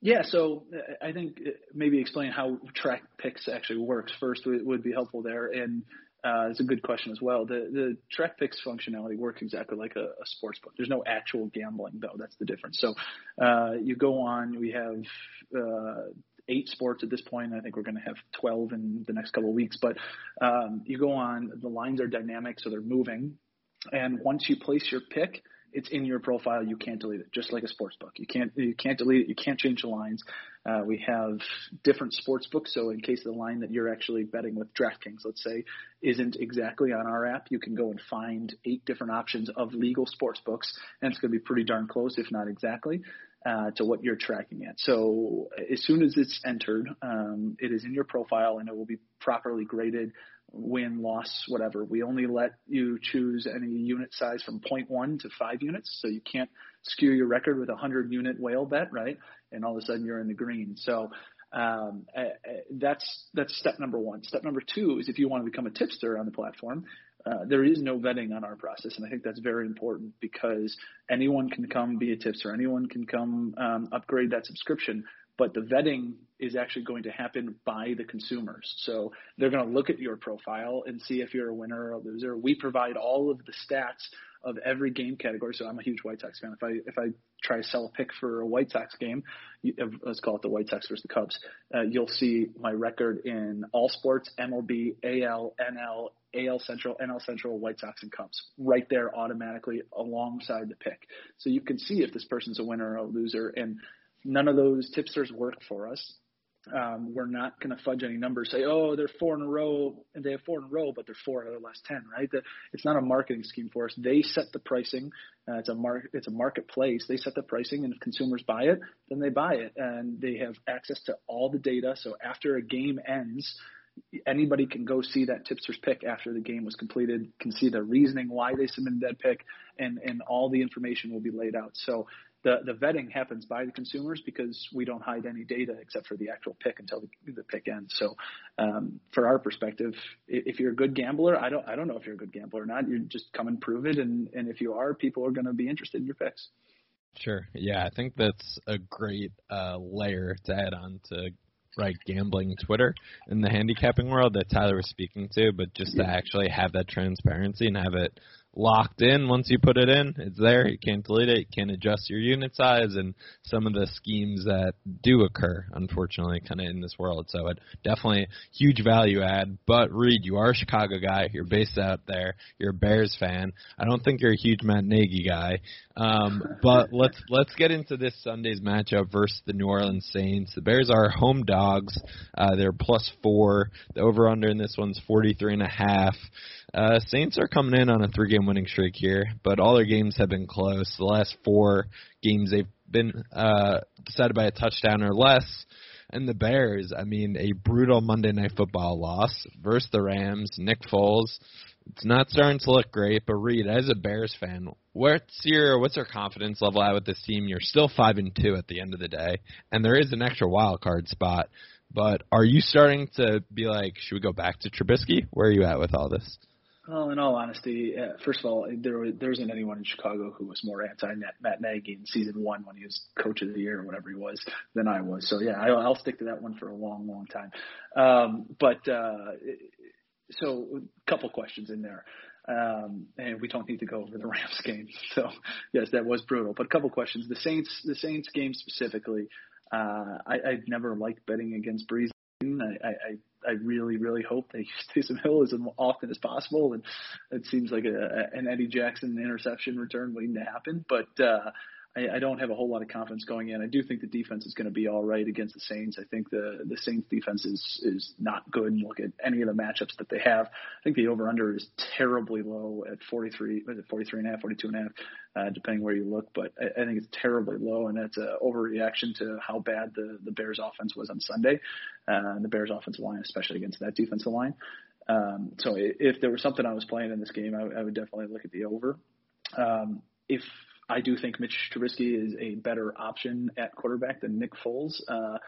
Yeah, so uh, I think uh, maybe explain how track picks actually works first would, be helpful there, and uh, it's a good question as well. The the track picks functionality works exactly like a, a sports book. There's no actual gambling though. That's the difference. So uh, you go on. We have uh, eight sports at this point. I think we're going to have 12 in the next couple of weeks. But um, you go on. The lines are dynamic, so they're moving. And once you place your pick, it's in your profile. You can't delete it, just like a sports book. You can't you can't delete it. You can't change the lines. Uh, we have different sports books, so in case the line that you're actually betting with DraftKings, let's say, isn't exactly on our app, you can go and find eight different options of legal sports books, and it's going to be pretty darn close, if not exactly. Uh, to what you're tracking at. So as soon as it's entered, um, it is in your profile and it will be properly graded win, loss, whatever. We only let you choose any unit size from 0.1 to 5 units, so you can't skew your record with a 100 unit whale bet, right? And all of a sudden you're in the green. So um, that's that's step number one. Step number two is if you want to become a tipster on the platform, uh, there is no vetting on our process, and I think that's very important because anyone can come be a tipster, anyone can come um, upgrade that subscription, but the vetting is actually going to happen by the consumers. So they're going to look at your profile and see if you're a winner or a loser. We provide all of the stats of every game category. So I'm a huge White Sox fan. If I if I try to sell a pick for a White Sox game, let's call it the White Sox versus the Cubs, uh, you'll see my record in all sports, MLB, AL, NL, AL Central, NL Central, White Sox, and Cubs right there automatically alongside the pick. So you can see if this person's a winner or a loser. And None of those tipsters work for us. Um, we're not going to fudge any numbers. Say, oh, they're four in a row, and they have four in a row, but they're four out of the last ten, right? The, it's not a marketing scheme for us. They set the pricing. Uh, it's a mar- it's a marketplace. They set the pricing, and if consumers buy it, then they buy it, and they have access to all the data. So after a game ends, anybody can go see that tipster's pick after the game was completed, can see the reasoning why they submitted that pick, and and all the information will be laid out. So the the vetting happens by the consumers because we don't hide any data except for the actual pick until the, the pick ends. So, um, for our perspective, if you're a good gambler, I don't I don't know if you're a good gambler or not. You just come and prove it, and and if you are, people are going to be interested in your picks. Sure. Yeah, I think that's a great uh, layer to add on to right gambling Twitter in the handicapping world that Tyler was speaking to, but just to actually have that transparency and have it locked in once you put it in. It's there. You can't delete it. You can't adjust your unit size and some of the schemes that do occur, unfortunately, kind of in this world. So it definitely huge value add. But Reed, you are a Chicago guy. You're based out there. You're a Bears fan. I don't think you're a huge Matt Nagy guy. Um, but let's let's get into this Sunday's matchup versus the New Orleans Saints. The Bears are home dogs. Uh, they're plus four. The over under in this one's forty three and a half. Uh, Saints are coming in on a three game winning streak here, but all their games have been close. The last four games they've been uh, decided by a touchdown or less. And the Bears, I mean, a brutal Monday Night Football loss versus the Rams. Nick Foles, it's not starting to look great. But Reed, as a Bears fan, what's your what's your confidence level at with this team? You're still five and two at the end of the day, and there is an extra wild card spot. But are you starting to be like, should we go back to Trubisky? Where are you at with all this? Well, in all honesty, uh, first of all, there there isn't anyone in Chicago who was more anti Matt Nagy in season one when he was coach of the year or whatever he was than I was. So yeah, I, I'll stick to that one for a long, long time. Um, but uh, so a couple questions in there. Um, and we don't need to go over the Rams game. So yes, that was brutal. But a couple questions. The Saints, the Saints game specifically. Uh, I, I've never liked betting against Brees. I, I, I really, really hope they use Taysom Hill as often as possible. And it seems like a, an Eddie Jackson interception return waiting to happen. But uh, I, I don't have a whole lot of confidence going in. I do think the defense is going to be all right against the Saints. I think the the Saints defense is is not good. Look at any of the matchups that they have. I think the over under is terribly low at 43, was it 43 and a half, 42 and a half, uh, depending where you look. But I, I think it's terribly low, and that's an overreaction to how bad the the Bears offense was on Sunday, uh, the Bears offensive line, especially against that defensive line. Um, so if there was something I was playing in this game, I, I would definitely look at the over. Um, if I do think Mitch Trubisky is a better option at quarterback than Nick Foles. Uh,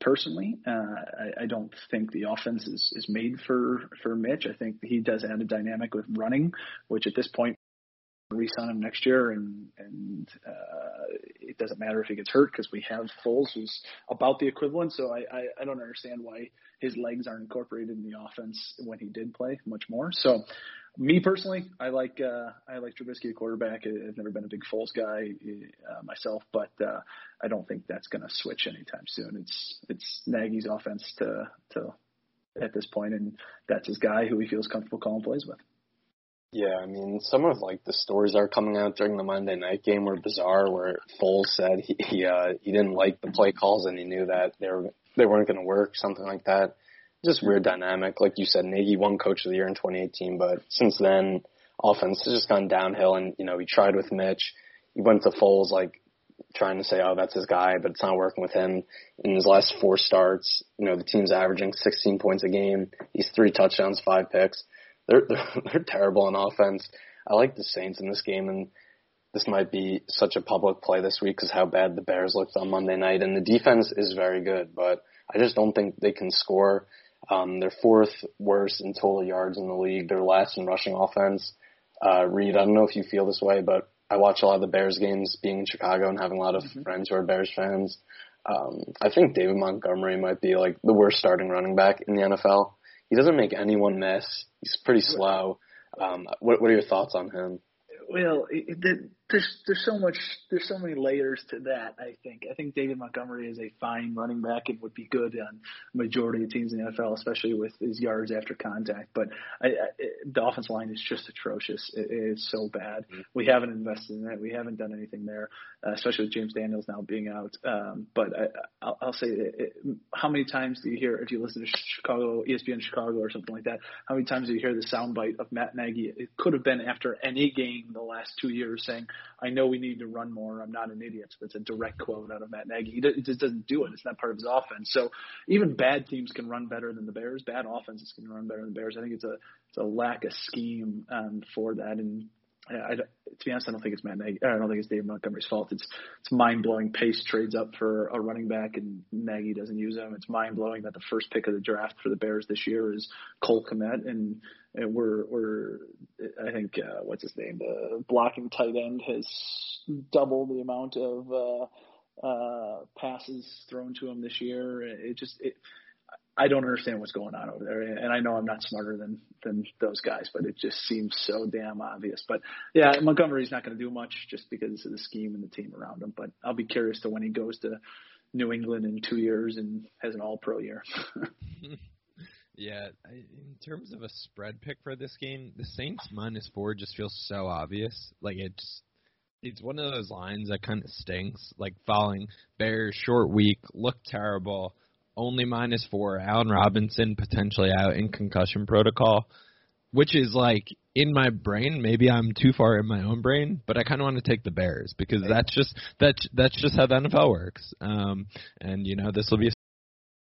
personally. Uh, I, I don't think the offense is, is made for, for Mitch. I think he does add a dynamic with running, which at this point, re-sign him next year, and and uh, it doesn't matter if he gets hurt because we have Foles, who's about the equivalent. So I, I I don't understand why his legs aren't incorporated in the offense when he did play much more. So me personally, I like uh, I like Trubisky at quarterback. I've never been a big Foles guy uh, myself, but uh, I don't think that's going to switch anytime soon. It's it's Nagy's offense to to at this point, and that's his guy who he feels comfortable calling plays with. Yeah, I mean, some of like the stories are coming out during the Monday night game were bizarre. Where Foles said he he, uh, he didn't like the play calls and he knew that they were they weren't going to work, something like that just weird dynamic. Like you said, Nagy won Coach of the Year in 2018, but since then, offense has just gone downhill. And you know, he tried with Mitch. He went to Foles, like trying to say, oh, that's his guy, but it's not working with him. In his last four starts, you know, the team's averaging 16 points a game. He's three touchdowns, five picks. They're they're, they're terrible on offense. I like the Saints in this game, and this might be such a public play this week because how bad the Bears looked on Monday night, and the defense is very good, but I just don't think they can score. Um, they're fourth worst in total yards in the league. They're last in rushing offense. Uh, Reed, I don't know if you feel this way, but I watch a lot of the Bears games being in Chicago and having a lot of mm-hmm. friends who are Bears fans. Um, I think David Montgomery might be like the worst starting running back in the NFL. He doesn't make anyone miss. He's pretty slow. Um, what, what are your thoughts on him? Well, it, there's there's so much there's so many layers to that. I think I think David Montgomery is a fine running back and would be good on majority of teams in the NFL, especially with his yards after contact. But I, I, the offense line is just atrocious. It, it's so bad. Mm-hmm. We haven't invested in it. We haven't done anything there, uh, especially with James Daniels now being out. Um, but I, I'll, I'll say, it, it, how many times do you hear if you listen to Chicago ESPN Chicago or something like that? How many times do you hear the soundbite of Matt Nagy? It could have been after any game the last two years saying I know we need to run more. I'm not an idiot. That's a direct quote out of Matt Nagy. He just doesn't do it. It's not part of his offense. So even bad teams can run better than the Bears. Bad offenses can run better than the Bears. I think it's a it's a lack of scheme um, for that. And I, to be honest, I don't think it's Matt Nagy. I don't think it's Dave Montgomery's fault. It's it's mind blowing. Pace trades up for a running back and Nagy doesn't use him. It's mind blowing that the first pick of the draft for the Bears this year is Cole Kmet, and, and we're we're I think uh, what's his name, the blocking tight end has doubled the amount of uh, uh, passes thrown to him this year. It just it I don't understand what's going on over there, and I know I'm not smarter than than those guys, but it just seems so damn obvious. But yeah, Montgomery's not going to do much just because of the scheme and the team around him. But I'll be curious to when he goes to New England in two years and has an All Pro year. yeah, in terms of a spread pick for this game, the Saints minus four just feels so obvious. Like it's it's one of those lines that kind of stinks. Like following Bears short week, look terrible only minus four. Allen Robinson potentially out in concussion protocol, which is like in my brain. Maybe I'm too far in my own brain, but I kind of want to take the Bears because that's just that's that's just how the NFL works. Um, and you know this will be a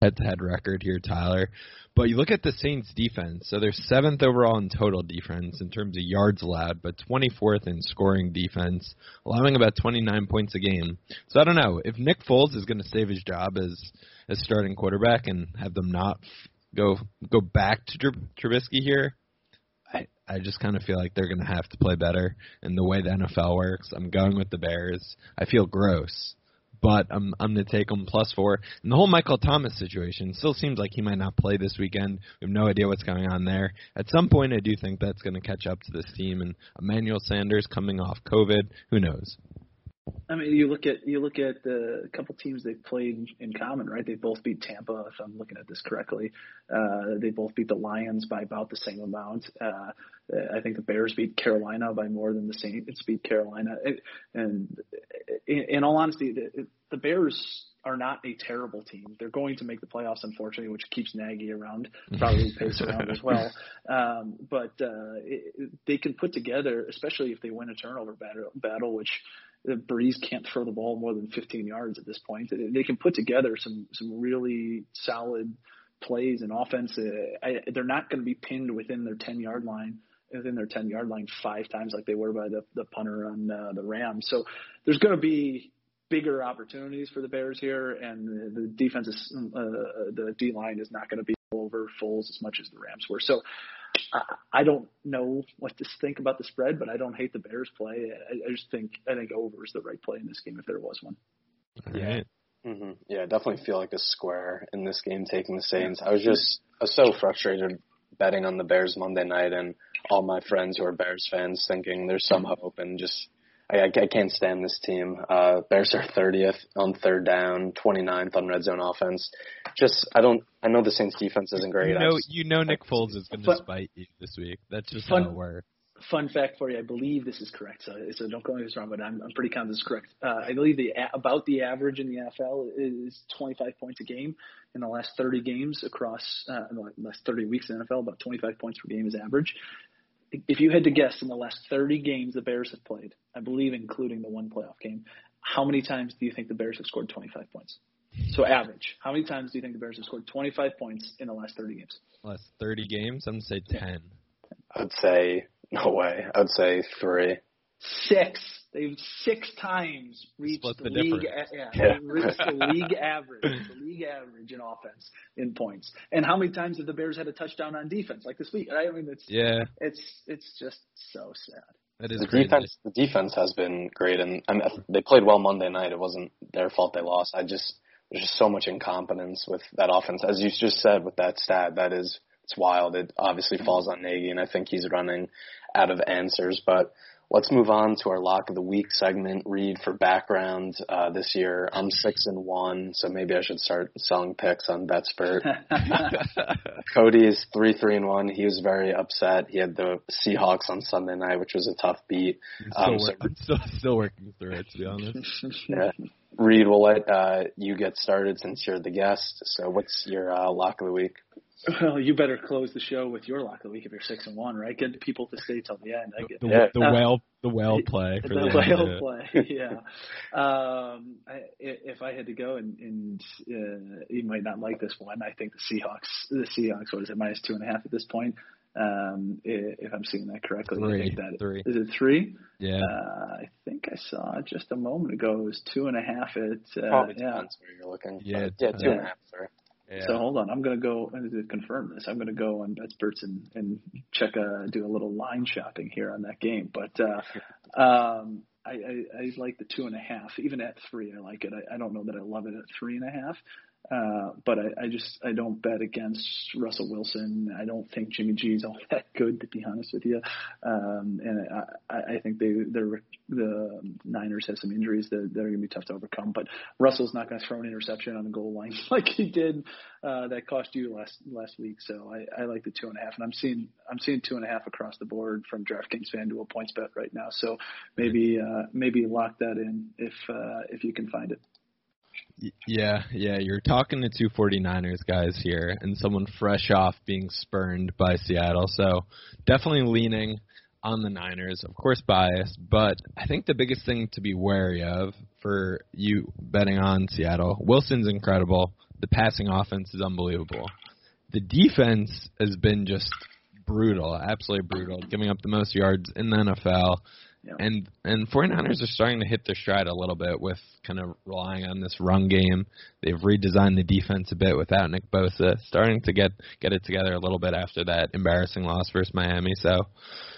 head-to-head record here, Tyler. But you look at the Saints defense. So they're seventh overall in total defense in terms of yards allowed, but 24th in scoring defense, allowing about 29 points a game. So I don't know if Nick Foles is going to save his job as as starting quarterback and have them not go go back to Trubisky here. I I just kind of feel like they're going to have to play better. And the way the NFL works, I'm going with the Bears. I feel gross but I'm I'm going to take him plus four. And the whole Michael Thomas situation still seems like he might not play this weekend. We have no idea what's going on there. At some point, I do think that's going to catch up to this team. And Emmanuel Sanders coming off COVID, who knows? I mean, you look at you look at the couple teams they've played in common, right? They both beat Tampa, if I'm looking at this correctly. Uh, they both beat the Lions by about the same amount. Uh, I think the Bears beat Carolina by more than the Saints beat Carolina. And in, in all honesty, the, the Bears are not a terrible team. They're going to make the playoffs, unfortunately, which keeps Nagy around, probably Pace around as well. Um, but uh, it, they can put together, especially if they win a turnover battle, battle which the Brees can't throw the ball more than 15 yards at this point. They can put together some some really solid plays and offense. Uh, I, they're not going to be pinned within their 10 yard line within their 10 yard line five times like they were by the, the punter on uh, the Rams. So there's going to be bigger opportunities for the Bears here, and the, the defense is uh, the D line is not going to be over Foles as much as the Rams were. So I, I don't know what to think about the spread, but I don't hate the Bears play. I, I just think I think over is the right play in this game if there was one. Yeah. Mm-hmm. Yeah, I definitely feel like a square in this game taking the Saints. I was just I was so frustrated betting on the Bears Monday night and all my friends who are Bears fans thinking there's some hope and just I, I can't stand this team. Uh, Bears are 30th on third down, 29th on red zone offense. Just I don't. I know the Saints defense isn't great. You know, just, you know Nick Foles is going to spite you this week. That's just fun, how it works. Fun fact for you: I believe this is correct. So, so don't go me this wrong, but I'm, I'm pretty confident this is correct. Uh, I believe the about the average in the NFL is 25 points a game in the last 30 games across uh, in the last 30 weeks in the NFL. About 25 points per game is average if you had to guess in the last 30 games the Bears have played, I believe including the one playoff game, how many times do you think the Bears have scored 25 points? So average, how many times do you think the Bears have scored 25 points in the last 30 games? Last 30 games, I'm gonna say 10. I'd say no way. I'd say three. Six. They've six times reached Split the, the league. difference. Yeah, Yeah. reached the league average. The league average in offense in points. And how many times have the Bears had a touchdown on defense like this week? I mean, it's Yeah, it's it's just so sad. that is The crazy. defense, the defense has been great, and I mean, they played well Monday night. It wasn't their fault they lost. I just there's just so much incompetence with that offense, as you just said with that stat. That is it's wild. It obviously falls on Nagy, and I think he's running out of answers. But let's move on to our lock of the week segment. Reed for background uh, this year. I'm six and one, so maybe I should start selling picks on BetSpert. Cody is three three and one. He was very upset. He had the Seahawks on Sunday night, which was a tough beat. I'm Um, still, so I'm still, still working through it, to be honest. yeah. Reed, we'll let uh, you get started since you're the guest. So, what's your uh, lock of the week? Well, you better close the show with your lock of the week if you're six and one, right? Get people to stay till the end. I get The, Yeah. the Uh, whale, the whale play for the the end of whale it. play, yeah. Um, I, if I had to go, and, and uh, you might not like this one, I think the Seahawks, the Seahawks, what is it, minus two and a half at this point? Um, i- if I'm seeing that correctly, I Three, think that three. is it three? Yeah. Uh, I think I saw just a moment ago it was two and a half at uh, Probably yeah. depends where you're looking. Yeah, But, yeah, it's- two and a half. Sorry. Yeah. So hold on, I'm gonna go uh, to confirm this. I'm gonna go on BetSperts and, and check a do a little line shopping here on that game. But uh, um, I, I, I like the two and a half, even at three. I like it. I, I don't know that I love it at three and a half, uh, but I, I just I don't bet against Russell Wilson. I don't think Jimmy G is all that good, to be honest with you. Um, and I, I think they they're the Niners have some injuries that, that are going to be tough to overcome. But Russell's not going to throw an interception on the goal line like he did uh, that cost you last last week. So I, I like the two and a half, and I'm seeing I'm seeing two and a half across the board from DraftKings FanDuel PointsBet right now. So maybe uh, maybe lock that in if uh, if you can find it. Yeah, yeah, you're talking to two 49ers guys here and someone fresh off being spurned by Seattle. So definitely leaning on the Niners, of course biased, but I think the biggest thing to be wary of for you betting on Seattle, Wilson's incredible. The passing offense is unbelievable. The defense has been just brutal, absolutely brutal, giving up the most yards in the NFL. Yeah. And and 49ers are starting to hit their stride a little bit with kind of relying on this run game. They've redesigned the defense a bit without Nick Bosa, starting to get get it together a little bit after that embarrassing loss versus Miami. So,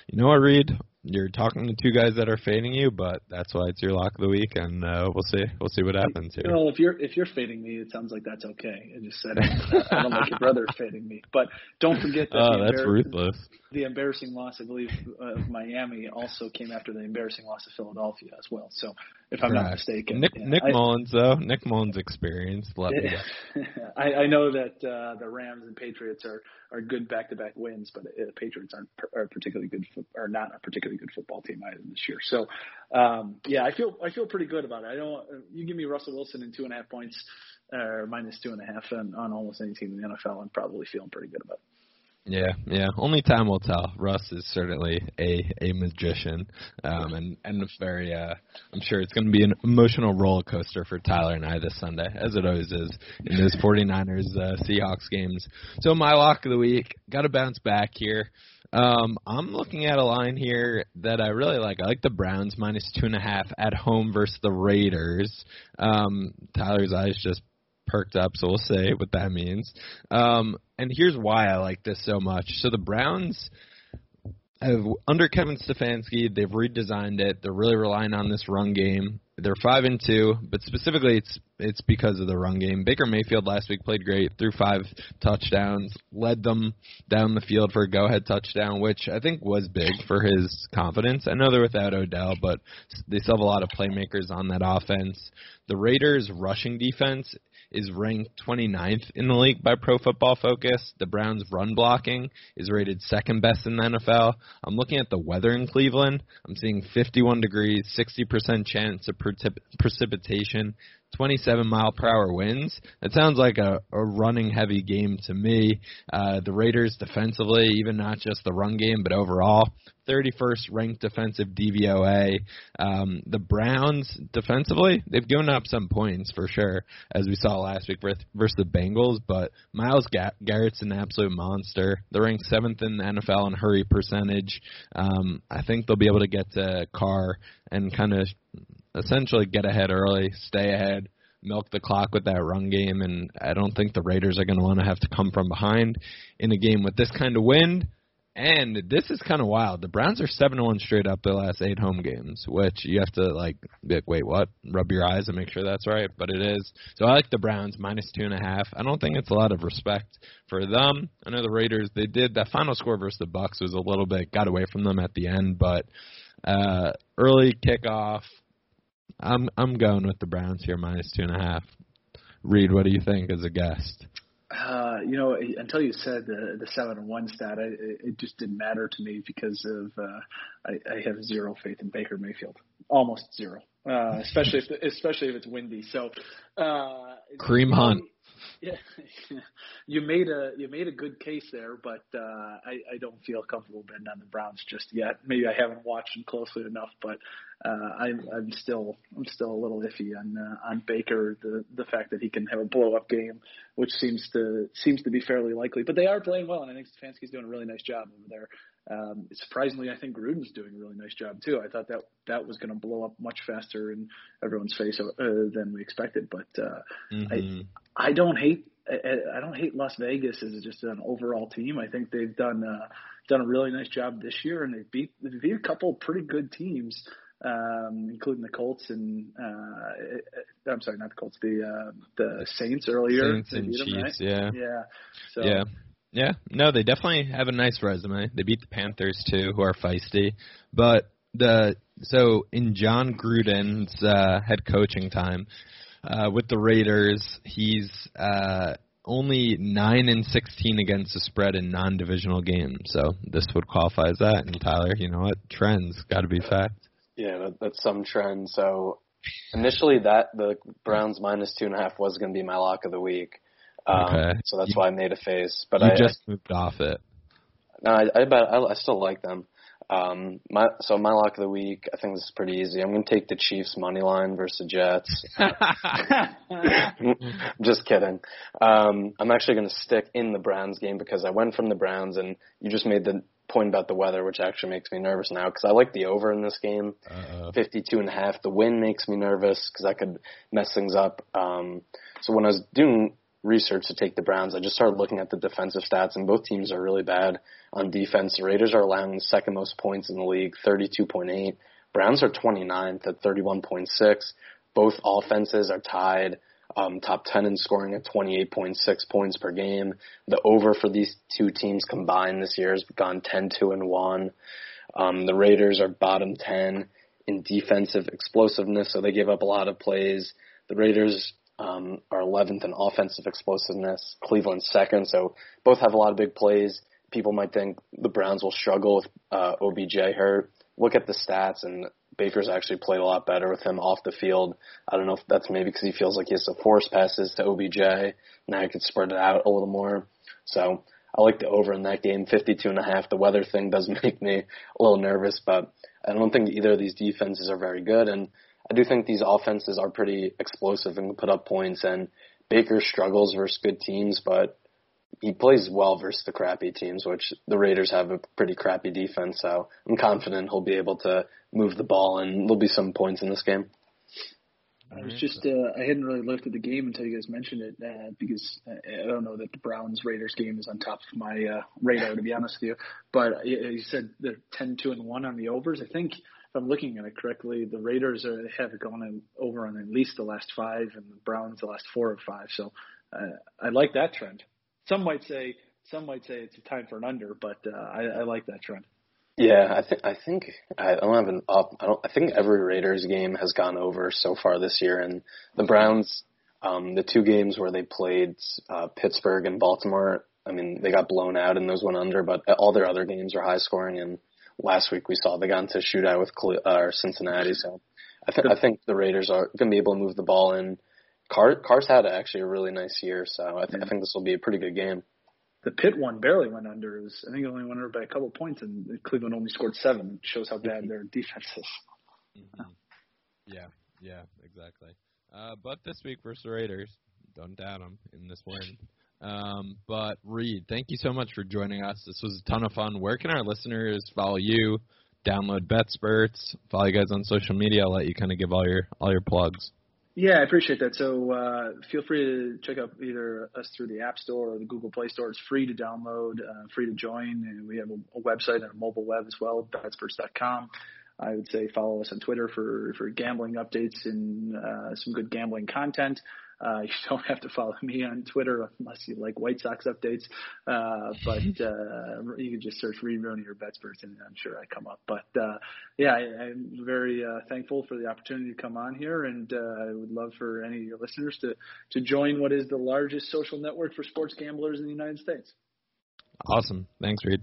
you know what, Reed? You're talking to two guys that are fading you, but that's why it's your lock of the week, and uh, we'll see. We'll see what happens here. Well, if you're if you're fading me, it sounds like that's okay. I just said it. I don't like your brother fading me, but don't forget that Oh, that's ruthless. The embarrassing loss, I believe, of Miami also came after the embarrassing loss of Philadelphia as well. So, if I'm not mistaken, Nick yeah, Nick I- Mullins though, Nick Mullens experience. Let me. I, I know that uh, the Rams and Patriots are are good back-to-back wins, but uh, the Patriots aren't are particularly good are not a particularly good football team either this year. So, um, yeah, I feel I feel pretty good about it. I don't. You give me Russell Wilson in two and a half points, or minus two and a half on, on almost any team in the NFL, I'm probably feeling pretty good about it. Yeah, yeah. Only time will tell. Russ is certainly a a magician, um, and and very. Uh, I'm sure it's going to be an emotional roller coaster for Tyler and I this Sunday, as it always is in those 49ers uh, Seahawks games. So my lock of the week got to bounce back here. Um, I'm looking at a line here that I really like. I like the Browns minus two and a half at home versus the Raiders. Um, Tyler's eyes just perked up, so we'll say what that means. Um, and here's why I like this so much. So the Browns have under Kevin Stefanski, they've redesigned it. They're really relying on this run game. They're five and two, but specifically it's it's because of the run game. Baker Mayfield last week played great, threw five touchdowns, led them down the field for a go ahead touchdown, which I think was big for his confidence. I know they're without Odell, but they still have a lot of playmakers on that offense. The Raiders rushing defense is ranked 29th in the league by Pro Football Focus. The Browns' run blocking is rated second best in the NFL. I'm looking at the weather in Cleveland. I'm seeing 51 degrees, 60% chance of precip- precipitation, 27 mile per hour winds. That sounds like a, a running heavy game to me. Uh, the Raiders defensively, even not just the run game, but overall, 31st ranked defensive DVOA. Um, the Browns defensively, they've given up some points for sure, as we saw last week versus the Bengals. But Myles Garrett's an absolute monster. They're ranked seventh in the NFL in hurry percentage. Um, I think they'll be able to get to Carr and kind of essentially get ahead early, stay ahead, milk the clock with that run game, and I don't think the Raiders are going to want to have to come from behind in a game with this kind of wind. And this is kind of wild. The Browns are seven one straight up their last eight home games, which you have to like, like, wait, what? Rub your eyes and make sure that's right. But it is. So I like the Browns minus two and a half. I don't think it's a lot of respect for them. I know the Raiders. They did that final score versus the Bucs was a little bit got away from them at the end, but uh early kickoff, I'm I'm going with the Browns here minus two and a half. Reed, what do you think as a guest? Uh, you know, until you said the the seven and one stat, I, it just didn't matter to me because of uh, I, I have zero faith in Baker Mayfield, almost zero, uh, especially if especially if it's windy. So, uh, Kareem Hunt. Yeah, you made a you made a good case there, but uh, I, I don't feel comfortable betting on the Browns just yet. Maybe I haven't watched them closely enough, but uh, I'm I'm still I'm still a little iffy on uh, on Baker. The the fact that he can have a blow up game, which seems to seems to be fairly likely. But they are playing well, and I think Stefanski's doing a really nice job over there. Um, surprisingly, I think Gruden's doing a really nice job too. I thought that that was going to blow up much faster in everyone's face uh, than we expected. But uh, mm-hmm. I I don't hate I, I don't hate Las Vegas as just an overall team. I think they've done uh, done a really nice job this year, and they beat they beat a couple pretty good teams, um, including the Colts and uh, I'm sorry, not the Colts, the uh, the Saints earlier. Saints and Chiefs, them, right? yeah, yeah, so, yeah. Yeah, no, they definitely have a nice resume. They beat the Panthers too, who are feisty. But the so in Jon Gruden's uh, head coaching time uh, with the Raiders, he's uh, only nine and sixteen against the spread in non-divisional games. So this would qualify as that. And Tyler, you know what? Trends got to be fact. Yeah, that, that's some trend. So initially, that the Browns minus two and a half was going to be my lock of the week. Um, okay. So that's you, why I made a face. But you I just moved off it. No, I, I bet I, I still like them. Um, my so my lock of the week, I think this is pretty easy. I'm going to take the Chiefs money line versus the Jets. just kidding. Um, I'm actually going to stick in the Browns game because I went from the Browns, and you just made the point about the weather, which actually makes me nervous now because I like the over in this game, uh 52 and a half. The win makes me nervous because I could mess things up. Um, so when I was doing research to take the Browns, I just started looking at the defensive stats, and both teams are really bad on defense. The Raiders are allowing the second most points in the league, 32.8. Browns are 29th at 31.6. Both offenses are tied um, top 10 in scoring at 28.6 points per game. The over for these two teams combined this year has gone 10-2 and 1. Um, the Raiders are bottom 10 in defensive explosiveness, so they give up a lot of plays. The Raiders um, are 11th in offensive explosiveness. Cleveland second, so both have a lot of big plays. People might think the Browns will struggle with uh, OBJ hurt. Look at the stats, and Baker's actually played a lot better with him off the field. I don't know if that's maybe because he feels like he has to force passes to OBJ. Now he could spread it out a little more. So I like the over in that game, 52 and a half. The weather thing does make me a little nervous, but I don't think either of these defenses are very good. And I do think these offenses are pretty explosive and put up points. And Baker struggles versus good teams, but he plays well versus the crappy teams, which the Raiders have a pretty crappy defense. So I'm confident he'll be able to move the ball, and there'll be some points in this game. I was just uh, I hadn't really looked at the game until you guys mentioned it uh, because I don't know that the Browns Raiders game is on top of my uh, radar to be honest with you. But you said they're ten two and one on the overs. I think I'm looking at it correctly, the Raiders are, have gone over on at least the last five, and the Browns the last four or five. So uh, I like that trend. Some might say some might say it's a time for an under, but uh, I, I like that trend. Yeah, I think I think I don't have an up. I don't. I think every Raiders game has gone over so far this year, and the Browns, um, the two games where they played uh, Pittsburgh and Baltimore. I mean, they got blown out and those went under, but all their other games are high scoring. And last week we saw they got into a shootout with uh, Cincinnati. So I think I think the Raiders are going to be able to move the ball in. Car- Carr's had actually a really nice year, so I, th- I think this will be a pretty good game the Pitt one barely went under. It was, I think it only went under by a couple points, and Cleveland only scored seven. It shows how bad their defense is. Mm-hmm. Yeah, yeah, exactly. Uh, but this week versus the Raiders, don't doubt them in this win. Um, but Reed, thank you so much for joining us. This was a ton of fun. Where can our listeners follow you? Download BetSperts. Follow you guys on social media. I'll let you kind of give all your all your plugs. Yeah, I appreciate that. So uh, feel free to check out either us through the App Store or the Google Play Store. It's free to download, uh, free to join, and we have a, a website and a mobile web as well, betsperts.com. I would say follow us on Twitter for for gambling updates and uh, some good gambling content. Uh, you don't have to follow me on Twitter unless you like White Sox updates. Uh, but uh, you can just search Reed Rooney or BetSperts, and I'm sure I come up. But uh, yeah, I, I'm very uh, thankful for the opportunity to come on here, and uh, I would love for any of your listeners to to join what is the largest social network for sports gamblers in the United States. Awesome. Thanks, Reed.